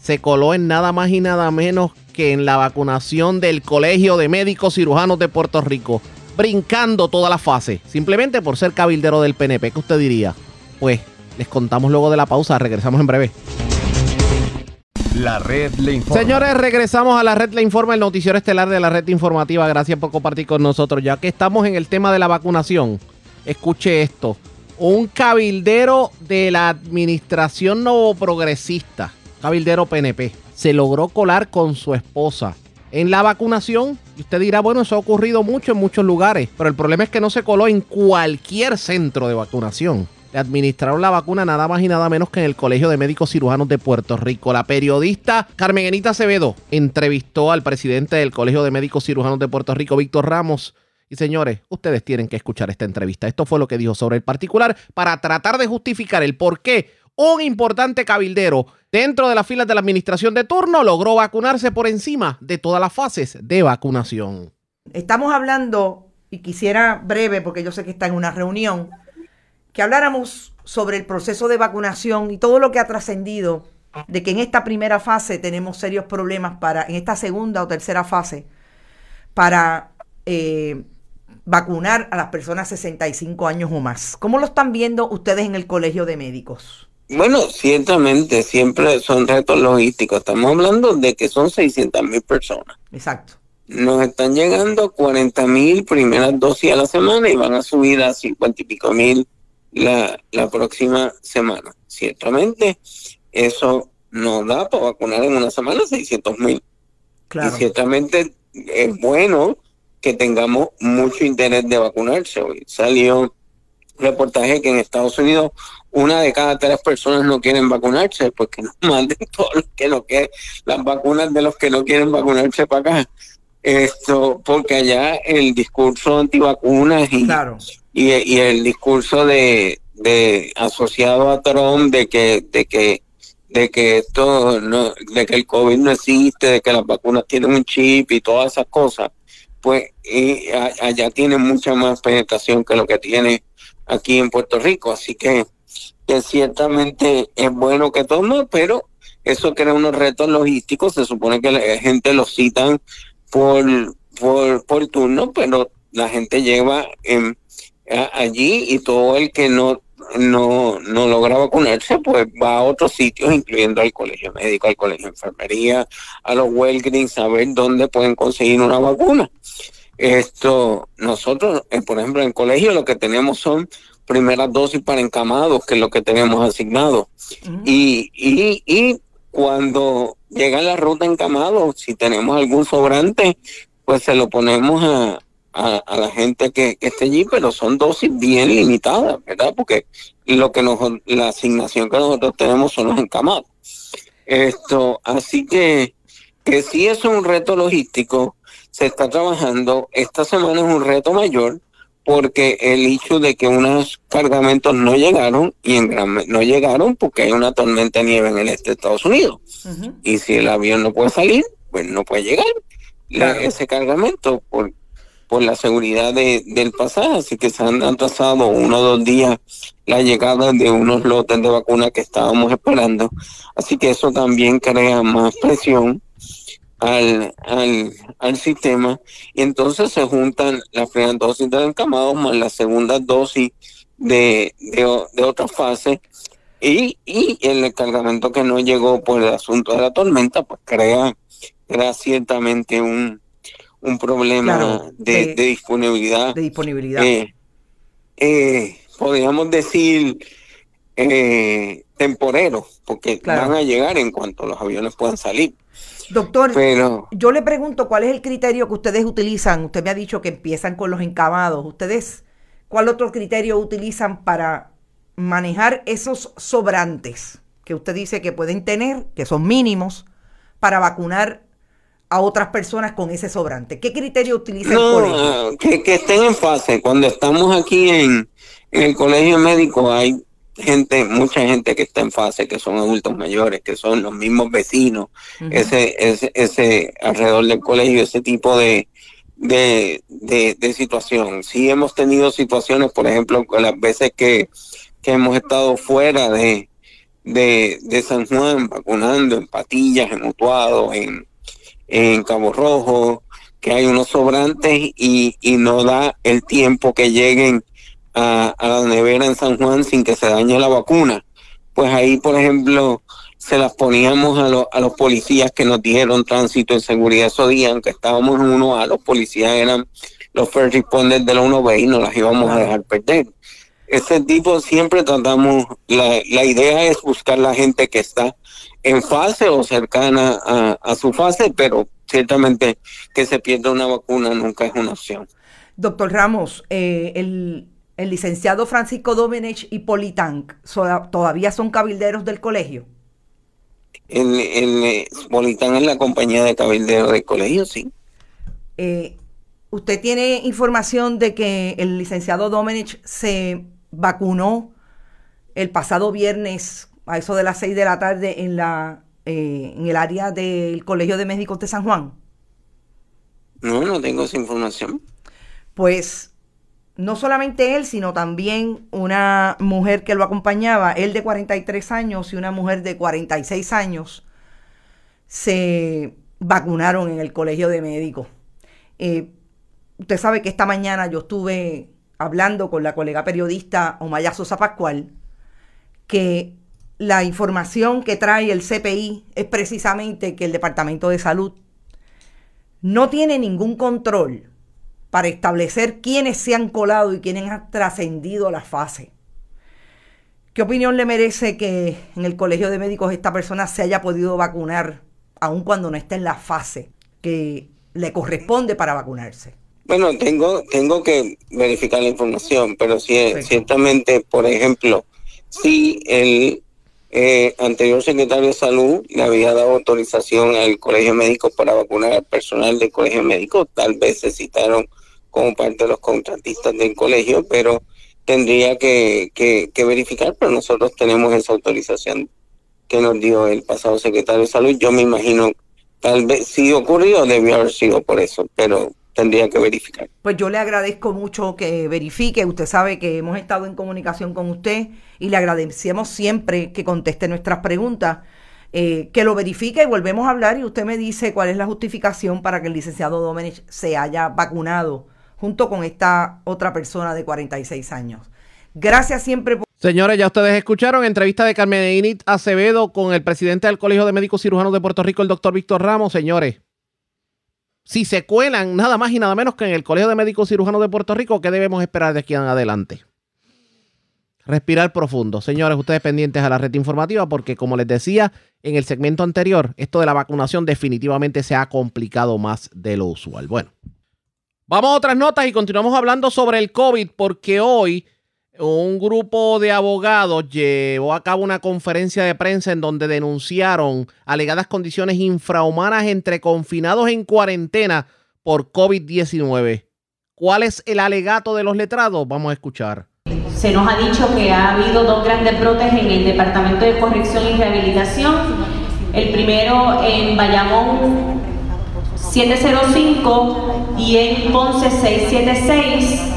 se coló en nada más y nada menos que en la vacunación del Colegio de Médicos Cirujanos de Puerto Rico, brincando toda la fase, simplemente por ser cabildero del PNP, ¿qué usted diría? Pues les contamos luego de la pausa, regresamos en breve. La red le informa. Señores, regresamos a la red le informa, el noticiero estelar de la red informativa. Gracias por compartir con nosotros. Ya que estamos en el tema de la vacunación, escuche esto. Un cabildero de la administración nuevo progresista, cabildero PNP, se logró colar con su esposa en la vacunación. Y usted dirá, bueno, eso ha ocurrido mucho en muchos lugares, pero el problema es que no se coló en cualquier centro de vacunación le administraron la vacuna nada más y nada menos que en el Colegio de Médicos Cirujanos de Puerto Rico. La periodista Carmen Enita Acevedo entrevistó al presidente del Colegio de Médicos Cirujanos de Puerto Rico, Víctor Ramos. Y señores, ustedes tienen que escuchar esta entrevista. Esto fue lo que dijo sobre el particular para tratar de justificar el por qué un importante cabildero dentro de las filas de la administración de turno logró vacunarse por encima de todas las fases de vacunación. Estamos hablando, y quisiera breve, porque yo sé que está en una reunión, que habláramos sobre el proceso de vacunación y todo lo que ha trascendido de que en esta primera fase tenemos serios problemas para, en esta segunda o tercera fase, para eh, vacunar a las personas 65 años o más. ¿Cómo lo están viendo ustedes en el Colegio de Médicos? Bueno, ciertamente, siempre son retos logísticos. Estamos hablando de que son 600 mil personas. Exacto. Nos están llegando 40 mil primeras dosis a la semana y van a subir a 50 y pico mil la, la próxima semana. Ciertamente, eso no da para vacunar en una semana 600 mil. Y ciertamente es bueno que tengamos mucho interés de vacunarse. Hoy salió un reportaje que en Estados Unidos una de cada tres personas no quieren vacunarse, porque nos manden todos los que no quieren, las vacunas de los que no quieren vacunarse para acá. Esto, porque allá el discurso antivacunas y, y, el discurso de, de asociado a Trump de que, de que de que esto no, de que el COVID no existe, de que las vacunas tienen un chip y todas esas cosas, pues y allá tiene mucha más penetración que lo que tiene aquí en Puerto Rico. Así que, que ciertamente es bueno que tome, pero eso crea unos retos logísticos. Se supone que la gente los citan por, por, por turno, pero la gente lleva en, allí y todo el que no no, no logra vacunarse, pues va a otros sitios, incluyendo al colegio médico, al colegio de enfermería, a los Walgreens, a ver dónde pueden conseguir una vacuna. Esto, nosotros, eh, por ejemplo, en el colegio lo que tenemos son primeras dosis para encamados, que es lo que tenemos asignado. y, y, y cuando llega la ruta encamado, si tenemos algún sobrante, pues se lo ponemos a, a, la gente que, que esté allí, pero son dosis bien limitadas, ¿verdad? Porque lo que nos, la asignación que nosotros tenemos son los encamados. Esto, así que, que sí es un reto logístico, se está trabajando. Esta semana es un reto mayor porque el hecho de que unos cargamentos no llegaron y en gran no llegaron porque hay una tormenta de nieve en el este de Estados Unidos. Y si el avión no puede salir, pues no puede llegar la- Claro. ese cargamento por, por la seguridad de, del pasaje. Así que se han atrasado uno o dos días la llegada de unos lotes de vacuna que estábamos esperando. Así que eso también crea más presión al, al, al sistema y entonces se juntan las primeras dosis del encamado más las segundas dosis de, de, de otra fase y, y el cargamento que no llegó por el asunto de la tormenta pues crea, crea ciertamente un, un problema Claro, de, de- de disponibilidad de disponibilidad. eh, eh, podríamos decir eh, temporero porque Claro. van a llegar en cuanto los aviones puedan salir Doctor, yo le pregunto cuál es el criterio que ustedes utilizan. Usted me ha dicho que empiezan con los encamados. ¿Ustedes cuál otro criterio utilizan para manejar esos sobrantes que usted dice que pueden tener, que son mínimos, para vacunar a otras personas con ese sobrante? ¿Qué criterio utiliza el colegio? No, que, que estén en fase. Cuando estamos aquí en, en el colegio médico hay gente, mucha gente que está en fase, que son adultos mayores, que son los mismos vecinos, ese, ese, ese alrededor del colegio, ese tipo de, de, de, de situación. Sí hemos tenido situaciones, por ejemplo, las veces que, que hemos estado fuera de, de, de San Juan, vacunando en Patillas, en Utuado, en, en Cabo Rojo, que hay unos sobrantes y, y no da el tiempo que lleguen a, a la nevera en San Juan sin que se dañe la vacuna. Pues ahí, por ejemplo, se las poníamos a, los a los policías que nos dieron tránsito en seguridad esos días, aunque estábamos en uno A, los policías eran los first responders de la 1B y no las íbamos a dejar perder. Ese tipo siempre tratamos, la, la idea es buscar la gente que está en fase o cercana a, a su fase, pero ciertamente que se pierda una vacuna nunca es una opción. Doctor Ramos, eh, el, el licenciado Francisco Domenech y Politank todavía son cabilderos del colegio. El, el eh, Bolitán es la compañía de cabildero del colegio, sí. Eh, ¿Usted tiene información de que el licenciado Domenech se vacunó el pasado viernes a eso de las 6 de la tarde en, la, eh, en el área del Colegio de Médicos de San Juan? No, no tengo esa información. Pues no solamente él, sino también una mujer que lo acompañaba, él de 43 años y una mujer de 46 años, se vacunaron en el colegio de médicos. Eh, usted sabe que esta mañana yo estuve hablando con la colega periodista Omaya Sosa Pascual, que la información que trae el CPI es precisamente que el Departamento de Salud no tiene ningún control para establecer quiénes se han colado y quiénes han trascendido la fase. ¿Qué opinión le merece que en el Colegio de Médicos esta persona se haya podido vacunar aun cuando no esté en la fase que le corresponde para vacunarse? Bueno, tengo, tengo que verificar la información, pero sí, ciertamente, por ejemplo, si el eh, anterior secretario de Salud le había dado autorización al Colegio Médico para vacunar al personal del Colegio Médico, tal vez se citaron como parte de los contratistas del colegio, pero tendría que, que, que verificar, pero nosotros tenemos esa autorización que nos dio el pasado secretario de Salud. Yo me imagino, tal vez si ocurrió, debió haber sido por eso, pero tendría que verificar. Pues yo le agradezco mucho que verifique. Usted sabe que hemos estado en comunicación con usted y le agradecemos siempre que conteste nuestras preguntas. Eh, que lo verifique y volvemos a hablar y usted me dice cuál es la justificación para que el licenciado Domenech se haya vacunado junto con esta otra persona de 46 años. Gracias siempre por... Señores, ya ustedes escucharon entrevista de Carmen Init Acevedo con el presidente del Colegio de Médicos Cirujanos de Puerto Rico, el doctor Víctor Ramos. Señores, si se cuelan nada más y nada menos que en el Colegio de Médicos Cirujanos de Puerto Rico, ¿qué debemos esperar de aquí en adelante? Respirar profundo. Señores, ustedes pendientes a la red informativa porque, como les decía en el segmento anterior, esto de la vacunación definitivamente se ha complicado más de lo usual. Bueno, Vamos a otras notas y continuamos hablando sobre el COVID porque hoy un grupo de abogados llevó a cabo una conferencia de prensa en donde denunciaron alegadas condiciones infrahumanas entre confinados en cuarentena por COVID-19. ¿Cuál es el alegato de los letrados? Vamos a escuchar. Se nos ha dicho que ha habido dos grandes brotes en el Departamento de Corrección y Rehabilitación. El primero en Bayamón 705 y en Ponce 676.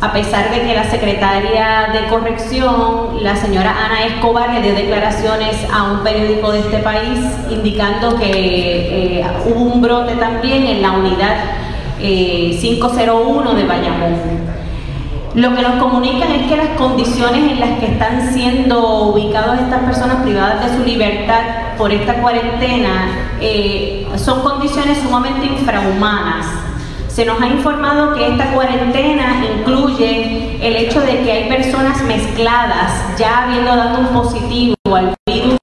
A pesar de que la secretaria de Corrección, la señora Ana Escobar, le dio declaraciones a un periódico de este país indicando que eh, hubo un brote también en la unidad eh, 501 de Bayamón. Lo que nos comunican es que las condiciones en las que están siendo ubicadas estas personas privadas de su libertad por esta cuarentena eh, son condiciones sumamente infrahumanas. Se nos ha informado que esta cuarentena incluye el hecho de que hay personas mezcladas, ya habiendo dado un positivo al virus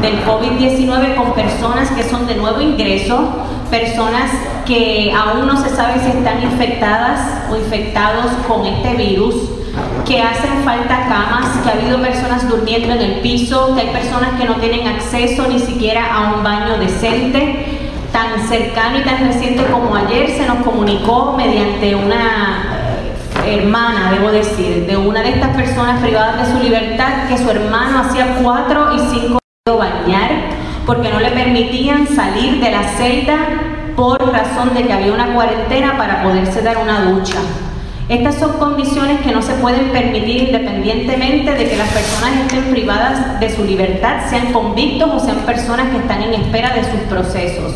del COVID-19 con personas que son de nuevo ingreso, personas que aún no se sabe si están infectadas o infectados con este virus, que hacen falta camas, que ha habido personas durmiendo en el piso, que hay personas que no tienen acceso ni siquiera a un baño decente. Tan cercano y tan reciente como ayer se nos comunicó mediante una hermana, debo decir, de una de estas personas privadas de su libertad, que su hermano hacía cuatro y cinco bañar porque no le permitían salir de la celda por razón de que había una cuarentena para poderse dar una ducha. Estas son condiciones que no se pueden permitir independientemente de que las personas estén privadas de su libertad, sean convictos o sean personas que están en espera de sus procesos.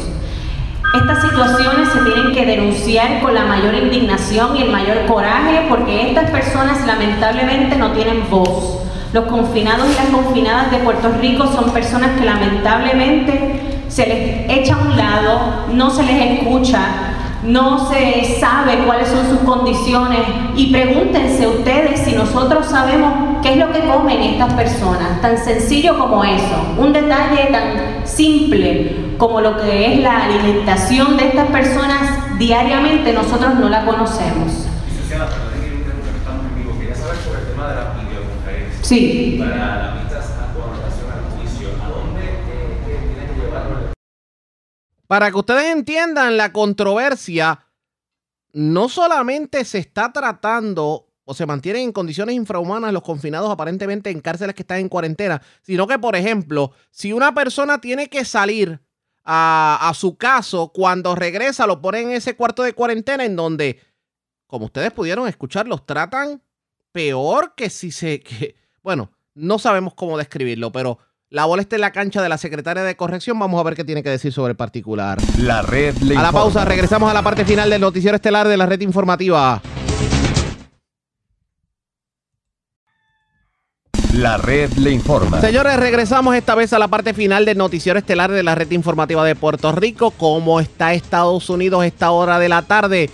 Estas situaciones se tienen que denunciar con la mayor indignación y el mayor coraje porque estas personas lamentablemente no tienen voz. Los confinados y las confinadas de Puerto Rico son personas que lamentablemente se les echa a un lado, no se les escucha, no se sabe cuáles son sus condiciones. Y pregúntense ustedes si nosotros sabemos qué es lo que comen estas personas, tan sencillo como eso, un detalle tan simple como lo que es la alimentación de estas personas diariamente nosotros no la conocemos. Sí. Para Para que ustedes entiendan la controversia, no solamente se está tratando o se mantienen en condiciones infrahumanas los confinados aparentemente en cárceles que están en cuarentena, sino que, por ejemplo, si una persona tiene que salir a, a su caso, cuando regresa lo ponen en ese cuarto de cuarentena en donde, como ustedes pudieron escuchar, los tratan peor que si se... Que, bueno, no sabemos cómo describirlo, pero la bola está en la cancha de la secretaria de corrección. Vamos a ver qué tiene que decir sobre el particular. La red le A la pausa, regresamos a la parte final del noticiero estelar de la red informativa. La red le informa. Señores, regresamos esta vez a la parte final del noticiero estelar de la red informativa de Puerto Rico. ¿Cómo está Estados Unidos esta hora de la tarde?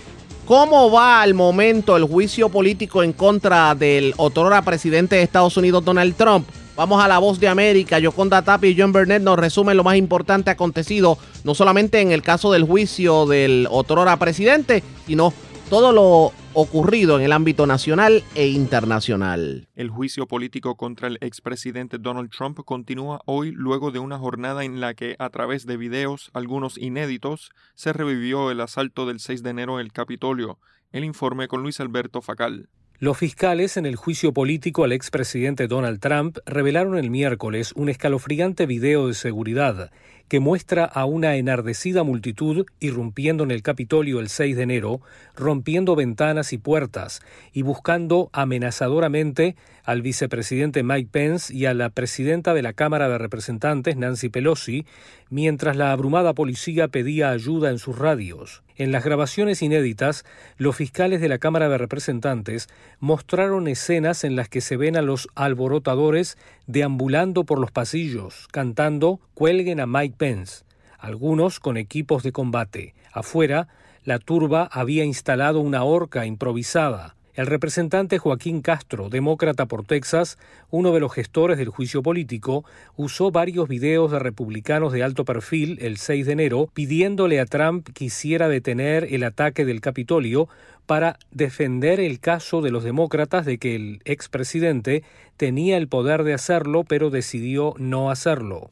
¿Cómo va al momento el juicio político en contra del otrora presidente de Estados Unidos, Donald Trump? Vamos a la voz de América. Yoconda Tapia y John Burnett nos resumen lo más importante acontecido, no solamente en el caso del juicio del otrora presidente, sino todo lo ocurrido en el ámbito nacional e internacional. El juicio político contra el expresidente Donald Trump continúa hoy luego de una jornada en la que, a través de videos, algunos inéditos, se revivió el asalto del 6 de enero en el Capitolio. El informe con Luis Alberto Facal. Los fiscales en el juicio político al expresidente Donald Trump revelaron el miércoles un escalofriante video de seguridad que muestra a una enardecida multitud irrumpiendo en el Capitolio el 6 de enero, rompiendo ventanas y puertas y buscando amenazadoramente al vicepresidente Mike Pence y a la presidenta de la Cámara de Representantes, Nancy Pelosi, mientras la abrumada policía pedía ayuda en sus radios. En las grabaciones inéditas, los fiscales de la Cámara de Representantes mostraron escenas en las que se ven a los alborotadores deambulando por los pasillos, cantando Cuelguen a Mike Pence, algunos con equipos de combate. Afuera, la turba había instalado una horca improvisada. El representante Joaquín Castro, demócrata por Texas, uno de los gestores del juicio político, usó varios videos de republicanos de alto perfil el 6 de enero pidiéndole a Trump quisiera detener el ataque del Capitolio para defender el caso de los demócratas de que el expresidente tenía el poder de hacerlo pero decidió no hacerlo.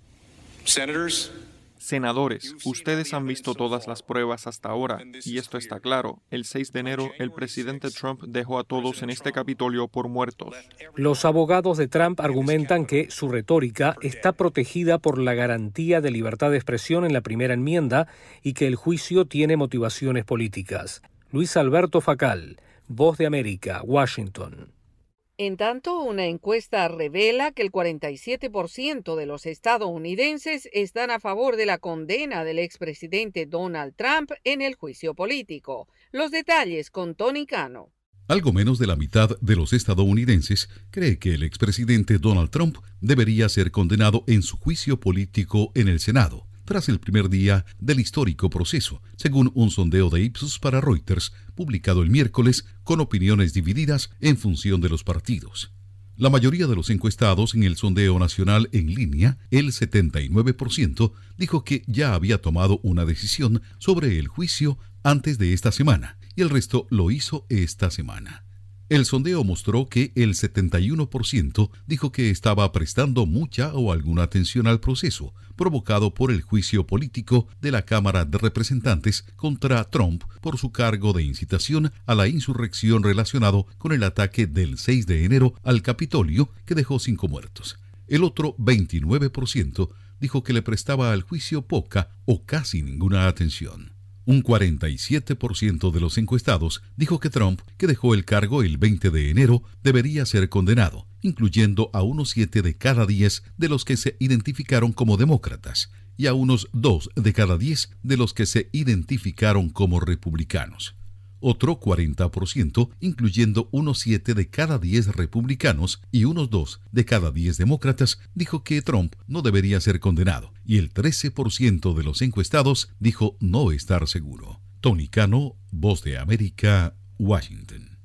Senadores, ustedes han visto todas las pruebas hasta ahora, y esto está claro. El 6 de enero, el presidente Trump dejó a todos en este Capitolio por muertos. Los abogados de Trump argumentan que su retórica está protegida por la garantía de libertad de expresión en la primera enmienda y que el juicio tiene motivaciones políticas. Luis Alberto Facal, Voz de América, Washington. En tanto, una encuesta revela que el 47% de los estadounidenses están a favor de la condena del expresidente Donald Trump en el juicio político. Los detalles con Tony Cano. Algo menos de la mitad de los estadounidenses cree que el expresidente Donald Trump debería ser condenado en su juicio político en el Senado tras el primer día del histórico proceso, según un sondeo de Ipsos para Reuters publicado el miércoles con opiniones divididas en función de los partidos. La mayoría de los encuestados en el sondeo nacional en línea, el 79%, dijo que ya había tomado una decisión sobre el juicio antes de esta semana, y el resto lo hizo esta semana. El sondeo mostró que el 71% dijo que estaba prestando mucha o alguna atención al proceso provocado por el juicio político de la Cámara de Representantes contra Trump por su cargo de incitación a la insurrección relacionado con el ataque del 6 de enero al Capitolio que dejó cinco muertos. El otro 29% dijo que le prestaba al juicio poca o casi ninguna atención. Un 47% de los encuestados dijo que Trump, que dejó el cargo el 20 de enero, debería ser condenado, incluyendo a unos 7 de cada 10 de los que se identificaron como demócratas y a unos 2 de cada 10 de los que se identificaron como republicanos otro 40%, incluyendo unos 7 de cada 10 republicanos y unos 2 de cada 10 demócratas, dijo que Trump no debería ser condenado, y el 13% de los encuestados dijo no estar seguro. Tony Cano, Voz de América, Washington.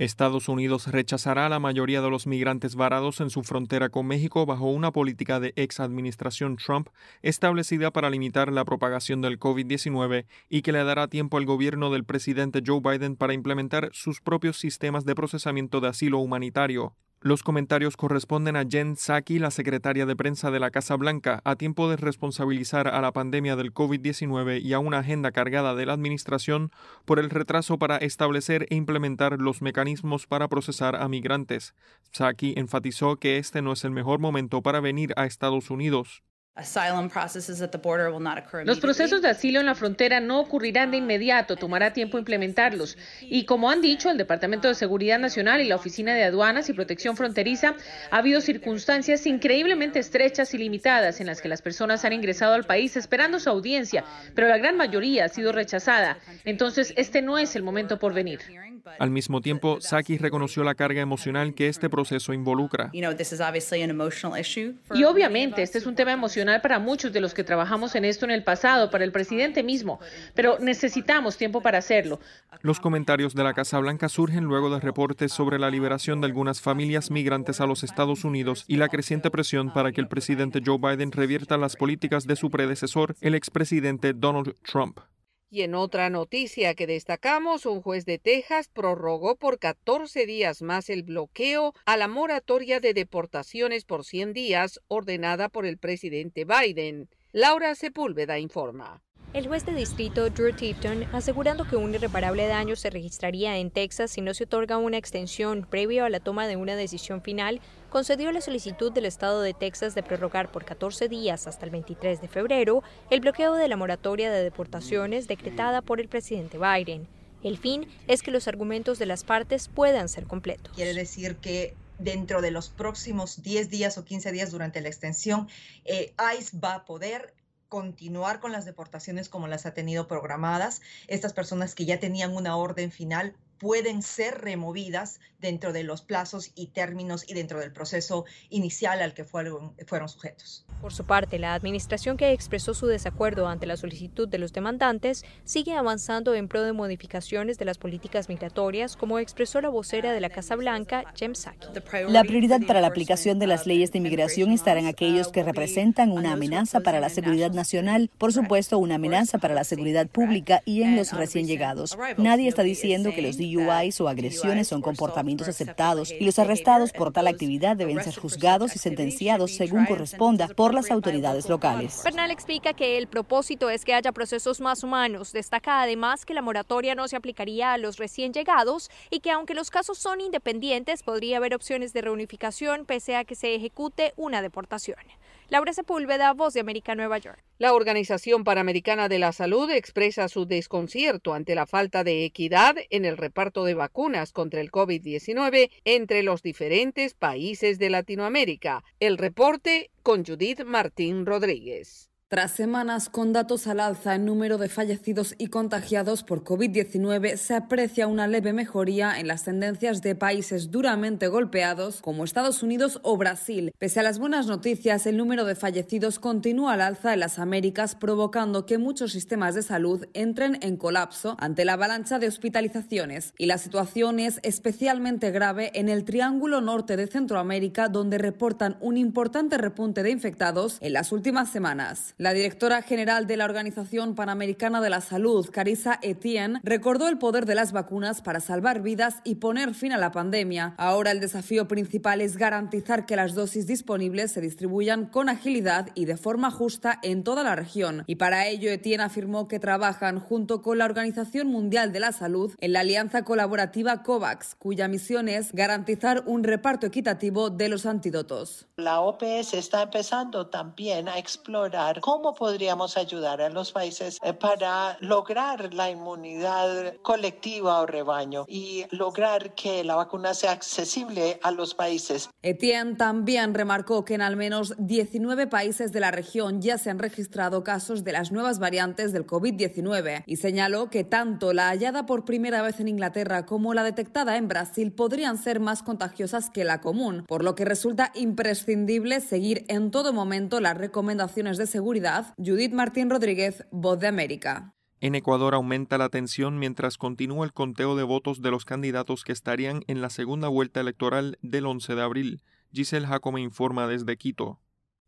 Estados Unidos rechazará a la mayoría de los migrantes varados en su frontera con México bajo una política de ex administración Trump establecida para limitar la propagación del COVID-19 y que le dará tiempo al gobierno del presidente Joe Biden para implementar sus propios sistemas de procesamiento de asilo humanitario. Los comentarios corresponden a Jen Psaki, la secretaria de prensa de la Casa Blanca, a tiempo de responsabilizar a la pandemia del COVID-19 y a una agenda cargada de la administración por el retraso para establecer e implementar los mecanismos para procesar a migrantes. Psaki enfatizó que este no es el mejor momento para venir a Estados Unidos. Los procesos de asilo en la frontera no ocurrirán de inmediato, tomará tiempo implementarlos. Y como han dicho el Departamento de Seguridad Nacional y la Oficina de Aduanas y Protección Fronteriza, ha habido circunstancias increíblemente estrechas y limitadas en las que las personas han ingresado al país esperando su audiencia, pero la gran mayoría ha sido rechazada. Entonces, este no es el momento por venir. Al mismo tiempo, Saki reconoció la carga emocional que este proceso involucra. Y obviamente este es un tema emocional para muchos de los que trabajamos en esto en el pasado, para el presidente mismo, pero necesitamos tiempo para hacerlo. Los comentarios de la Casa Blanca surgen luego de reportes sobre la liberación de algunas familias migrantes a los Estados Unidos y la creciente presión para que el presidente Joe Biden revierta las políticas de su predecesor, el expresidente Donald Trump. Y en otra noticia que destacamos, un juez de Texas prorrogó por 14 días más el bloqueo a la moratoria de deportaciones por 100 días ordenada por el presidente Biden. Laura Sepúlveda informa. El juez de distrito Drew Tipton, asegurando que un irreparable daño se registraría en Texas si no se otorga una extensión previo a la toma de una decisión final, concedió la solicitud del Estado de Texas de prorrogar por 14 días hasta el 23 de febrero el bloqueo de la moratoria de deportaciones decretada por el presidente Biden. El fin es que los argumentos de las partes puedan ser completos. Quiere decir que dentro de los próximos 10 días o 15 días durante la extensión, eh, ICE va a poder continuar con las deportaciones como las ha tenido programadas. Estas personas que ya tenían una orden final pueden ser removidas dentro de los plazos y términos y dentro del proceso inicial al que fueron, fueron sujetos. Por su parte, la administración que expresó su desacuerdo ante la solicitud de los demandantes sigue avanzando en pro de modificaciones de las políticas migratorias, como expresó la vocera de la Casa Blanca, Jem Psaki. La prioridad para la aplicación de las leyes de inmigración estará en aquellos que representan una amenaza para la seguridad nacional, por supuesto una amenaza para la seguridad pública y en los recién llegados. Nadie está diciendo que los DUIs o agresiones son comportamientos aceptados y los arrestados por tal actividad deben ser juzgados y sentenciados según corresponda por las autoridades locales. Bernal explica que el propósito es que haya procesos más humanos. Destaca además que la moratoria no se aplicaría a los recién llegados y que aunque los casos son independientes, podría haber opciones de reunificación pese a que se ejecute una deportación. Laura Sepúlveda, Voz de América, Nueva York. La Organización Panamericana de la Salud expresa su desconcierto ante la falta de equidad en el reparto de vacunas contra el COVID-19 entre los diferentes países de Latinoamérica. El reporte con Judith Martín Rodríguez. Tras semanas con datos al alza en número de fallecidos y contagiados por COVID-19, se aprecia una leve mejoría en las tendencias de países duramente golpeados como Estados Unidos o Brasil. Pese a las buenas noticias, el número de fallecidos continúa al alza en las Américas, provocando que muchos sistemas de salud entren en colapso ante la avalancha de hospitalizaciones. Y la situación es especialmente grave en el Triángulo Norte de Centroamérica, donde reportan un importante repunte de infectados en las últimas semanas. La directora general de la Organización Panamericana de la Salud, Carissa Etienne, recordó el poder de las vacunas para salvar vidas y poner fin a la pandemia. Ahora el desafío principal es garantizar que las dosis disponibles se distribuyan con agilidad y de forma justa en toda la región. Y para ello, Etienne afirmó que trabajan junto con la Organización Mundial de la Salud en la alianza colaborativa COVAX, cuya misión es garantizar un reparto equitativo de los antídotos. La OPS está empezando también a explorar cómo podríamos ayudar a los países eh, para lograr la inmunidad colectiva o rebaño y lograr que la vacuna sea accesible a los países. Etienne también remarcó que en al menos 19 países de la región ya se han registrado casos de las nuevas variantes del COVID-19 y señaló que tanto la hallada por primera vez en Inglaterra como la detectada en Brasil podrían ser más contagiosas que la común, por lo que resulta imprescindible seguir en todo momento las recomendaciones de seguridad Judith Martín Rodríguez, Voz de América. En Ecuador aumenta la tensión mientras continúa el conteo de votos de los candidatos que estarían en la segunda vuelta electoral del 11 de abril. Giselle Jacome informa desde Quito.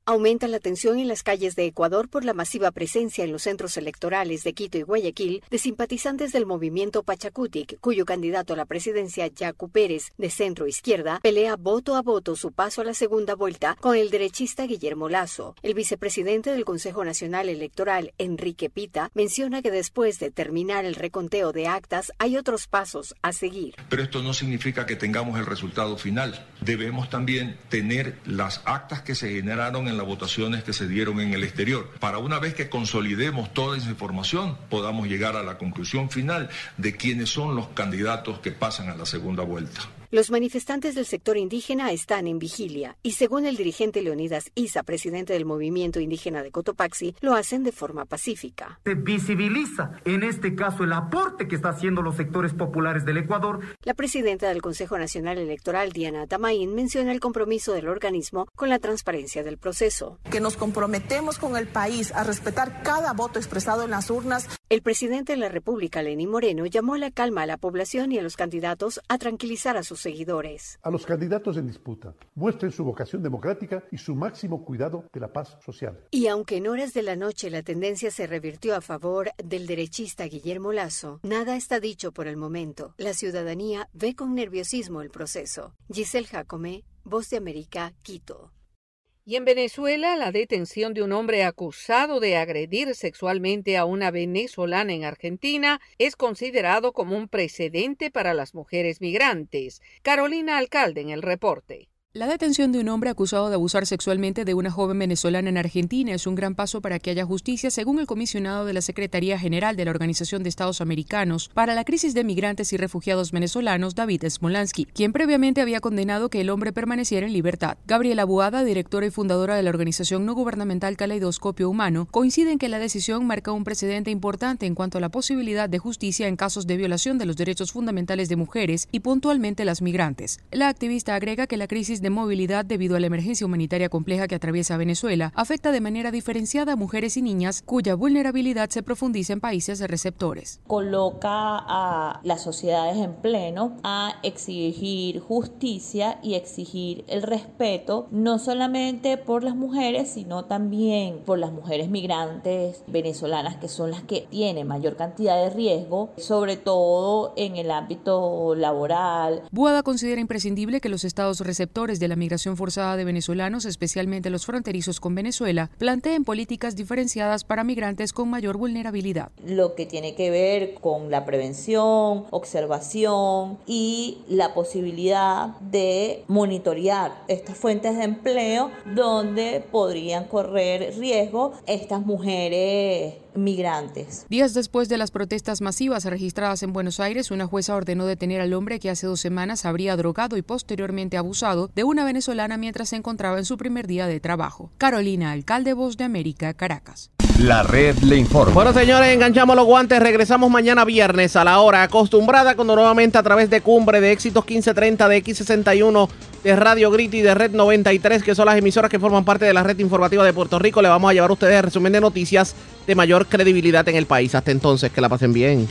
Aumenta la tensión en las calles de Ecuador por la masiva presencia en los centros electorales de Quito y Guayaquil de simpatizantes del movimiento Pachacutic, cuyo candidato a la presidencia, Yacu Pérez, de centro izquierda, pelea voto a voto su paso a la segunda vuelta con el derechista Guillermo Lazo. El vicepresidente del Consejo Nacional Electoral, Enrique Pita, menciona que después de terminar el reconteo de actas hay otros pasos a seguir. Pero esto no significa que tengamos el resultado final. Debemos también tener las actas que se generaron en las votaciones que se dieron en el exterior, para una vez que consolidemos toda esa información, podamos llegar a la conclusión final de quiénes son los candidatos que pasan a la segunda vuelta. Los manifestantes del sector indígena están en vigilia y según el dirigente Leonidas Isa, presidente del movimiento indígena de Cotopaxi, lo hacen de forma pacífica. Se visibiliza en este caso el aporte que están haciendo los sectores populares del Ecuador. La presidenta del Consejo Nacional Electoral, Diana Tamaín, menciona el compromiso del organismo con la transparencia del proceso. Que nos comprometemos con el país a respetar cada voto expresado en las urnas. El presidente de la República, Lenín Moreno, llamó a la calma a la población y a los candidatos a tranquilizar a sus seguidores. A los candidatos en disputa, muestren su vocación democrática y su máximo cuidado de la paz social. Y aunque en horas de la noche la tendencia se revirtió a favor del derechista Guillermo Lazo, nada está dicho por el momento. La ciudadanía ve con nerviosismo el proceso. Giselle Jacome, Voz de América, Quito. Y en Venezuela, la detención de un hombre acusado de agredir sexualmente a una venezolana en Argentina es considerado como un precedente para las mujeres migrantes. Carolina Alcalde en el reporte. La detención de un hombre acusado de abusar sexualmente de una joven venezolana en Argentina es un gran paso para que haya justicia, según el comisionado de la Secretaría General de la Organización de Estados Americanos para la crisis de migrantes y refugiados venezolanos, David Smolansky, quien previamente había condenado que el hombre permaneciera en libertad. Gabriela Buada, directora y fundadora de la organización no gubernamental Caleidoscopio Humano, coincide en que la decisión marca un precedente importante en cuanto a la posibilidad de justicia en casos de violación de los derechos fundamentales de mujeres y puntualmente las migrantes. La activista agrega que la crisis de movilidad debido a la emergencia humanitaria compleja que atraviesa Venezuela afecta de manera diferenciada a mujeres y niñas cuya vulnerabilidad se profundiza en países receptores. Coloca a las sociedades en pleno a exigir justicia y exigir el respeto no solamente por las mujeres, sino también por las mujeres migrantes venezolanas que son las que tienen mayor cantidad de riesgo, sobre todo en el ámbito laboral. Buada considera imprescindible que los estados receptores de la migración forzada de venezolanos, especialmente los fronterizos con Venezuela, planteen políticas diferenciadas para migrantes con mayor vulnerabilidad. Lo que tiene que ver con la prevención, observación y la posibilidad de monitorear estas fuentes de empleo donde podrían correr riesgo estas mujeres migrantes. Días después de las protestas masivas registradas en Buenos Aires, una jueza ordenó detener al hombre que hace dos semanas habría drogado y posteriormente abusado de una venezolana mientras se encontraba en su primer día de trabajo. Carolina, alcalde Voz de América, Caracas. La red le informa. Bueno, señores, enganchamos los guantes. Regresamos mañana viernes a la hora acostumbrada, cuando nuevamente a través de Cumbre de Éxitos 1530 de X61 de Radio Grit y de Red 93, que son las emisoras que forman parte de la red informativa de Puerto Rico, le vamos a llevar a ustedes resumen de noticias de mayor credibilidad en el país. Hasta entonces, que la pasen bien.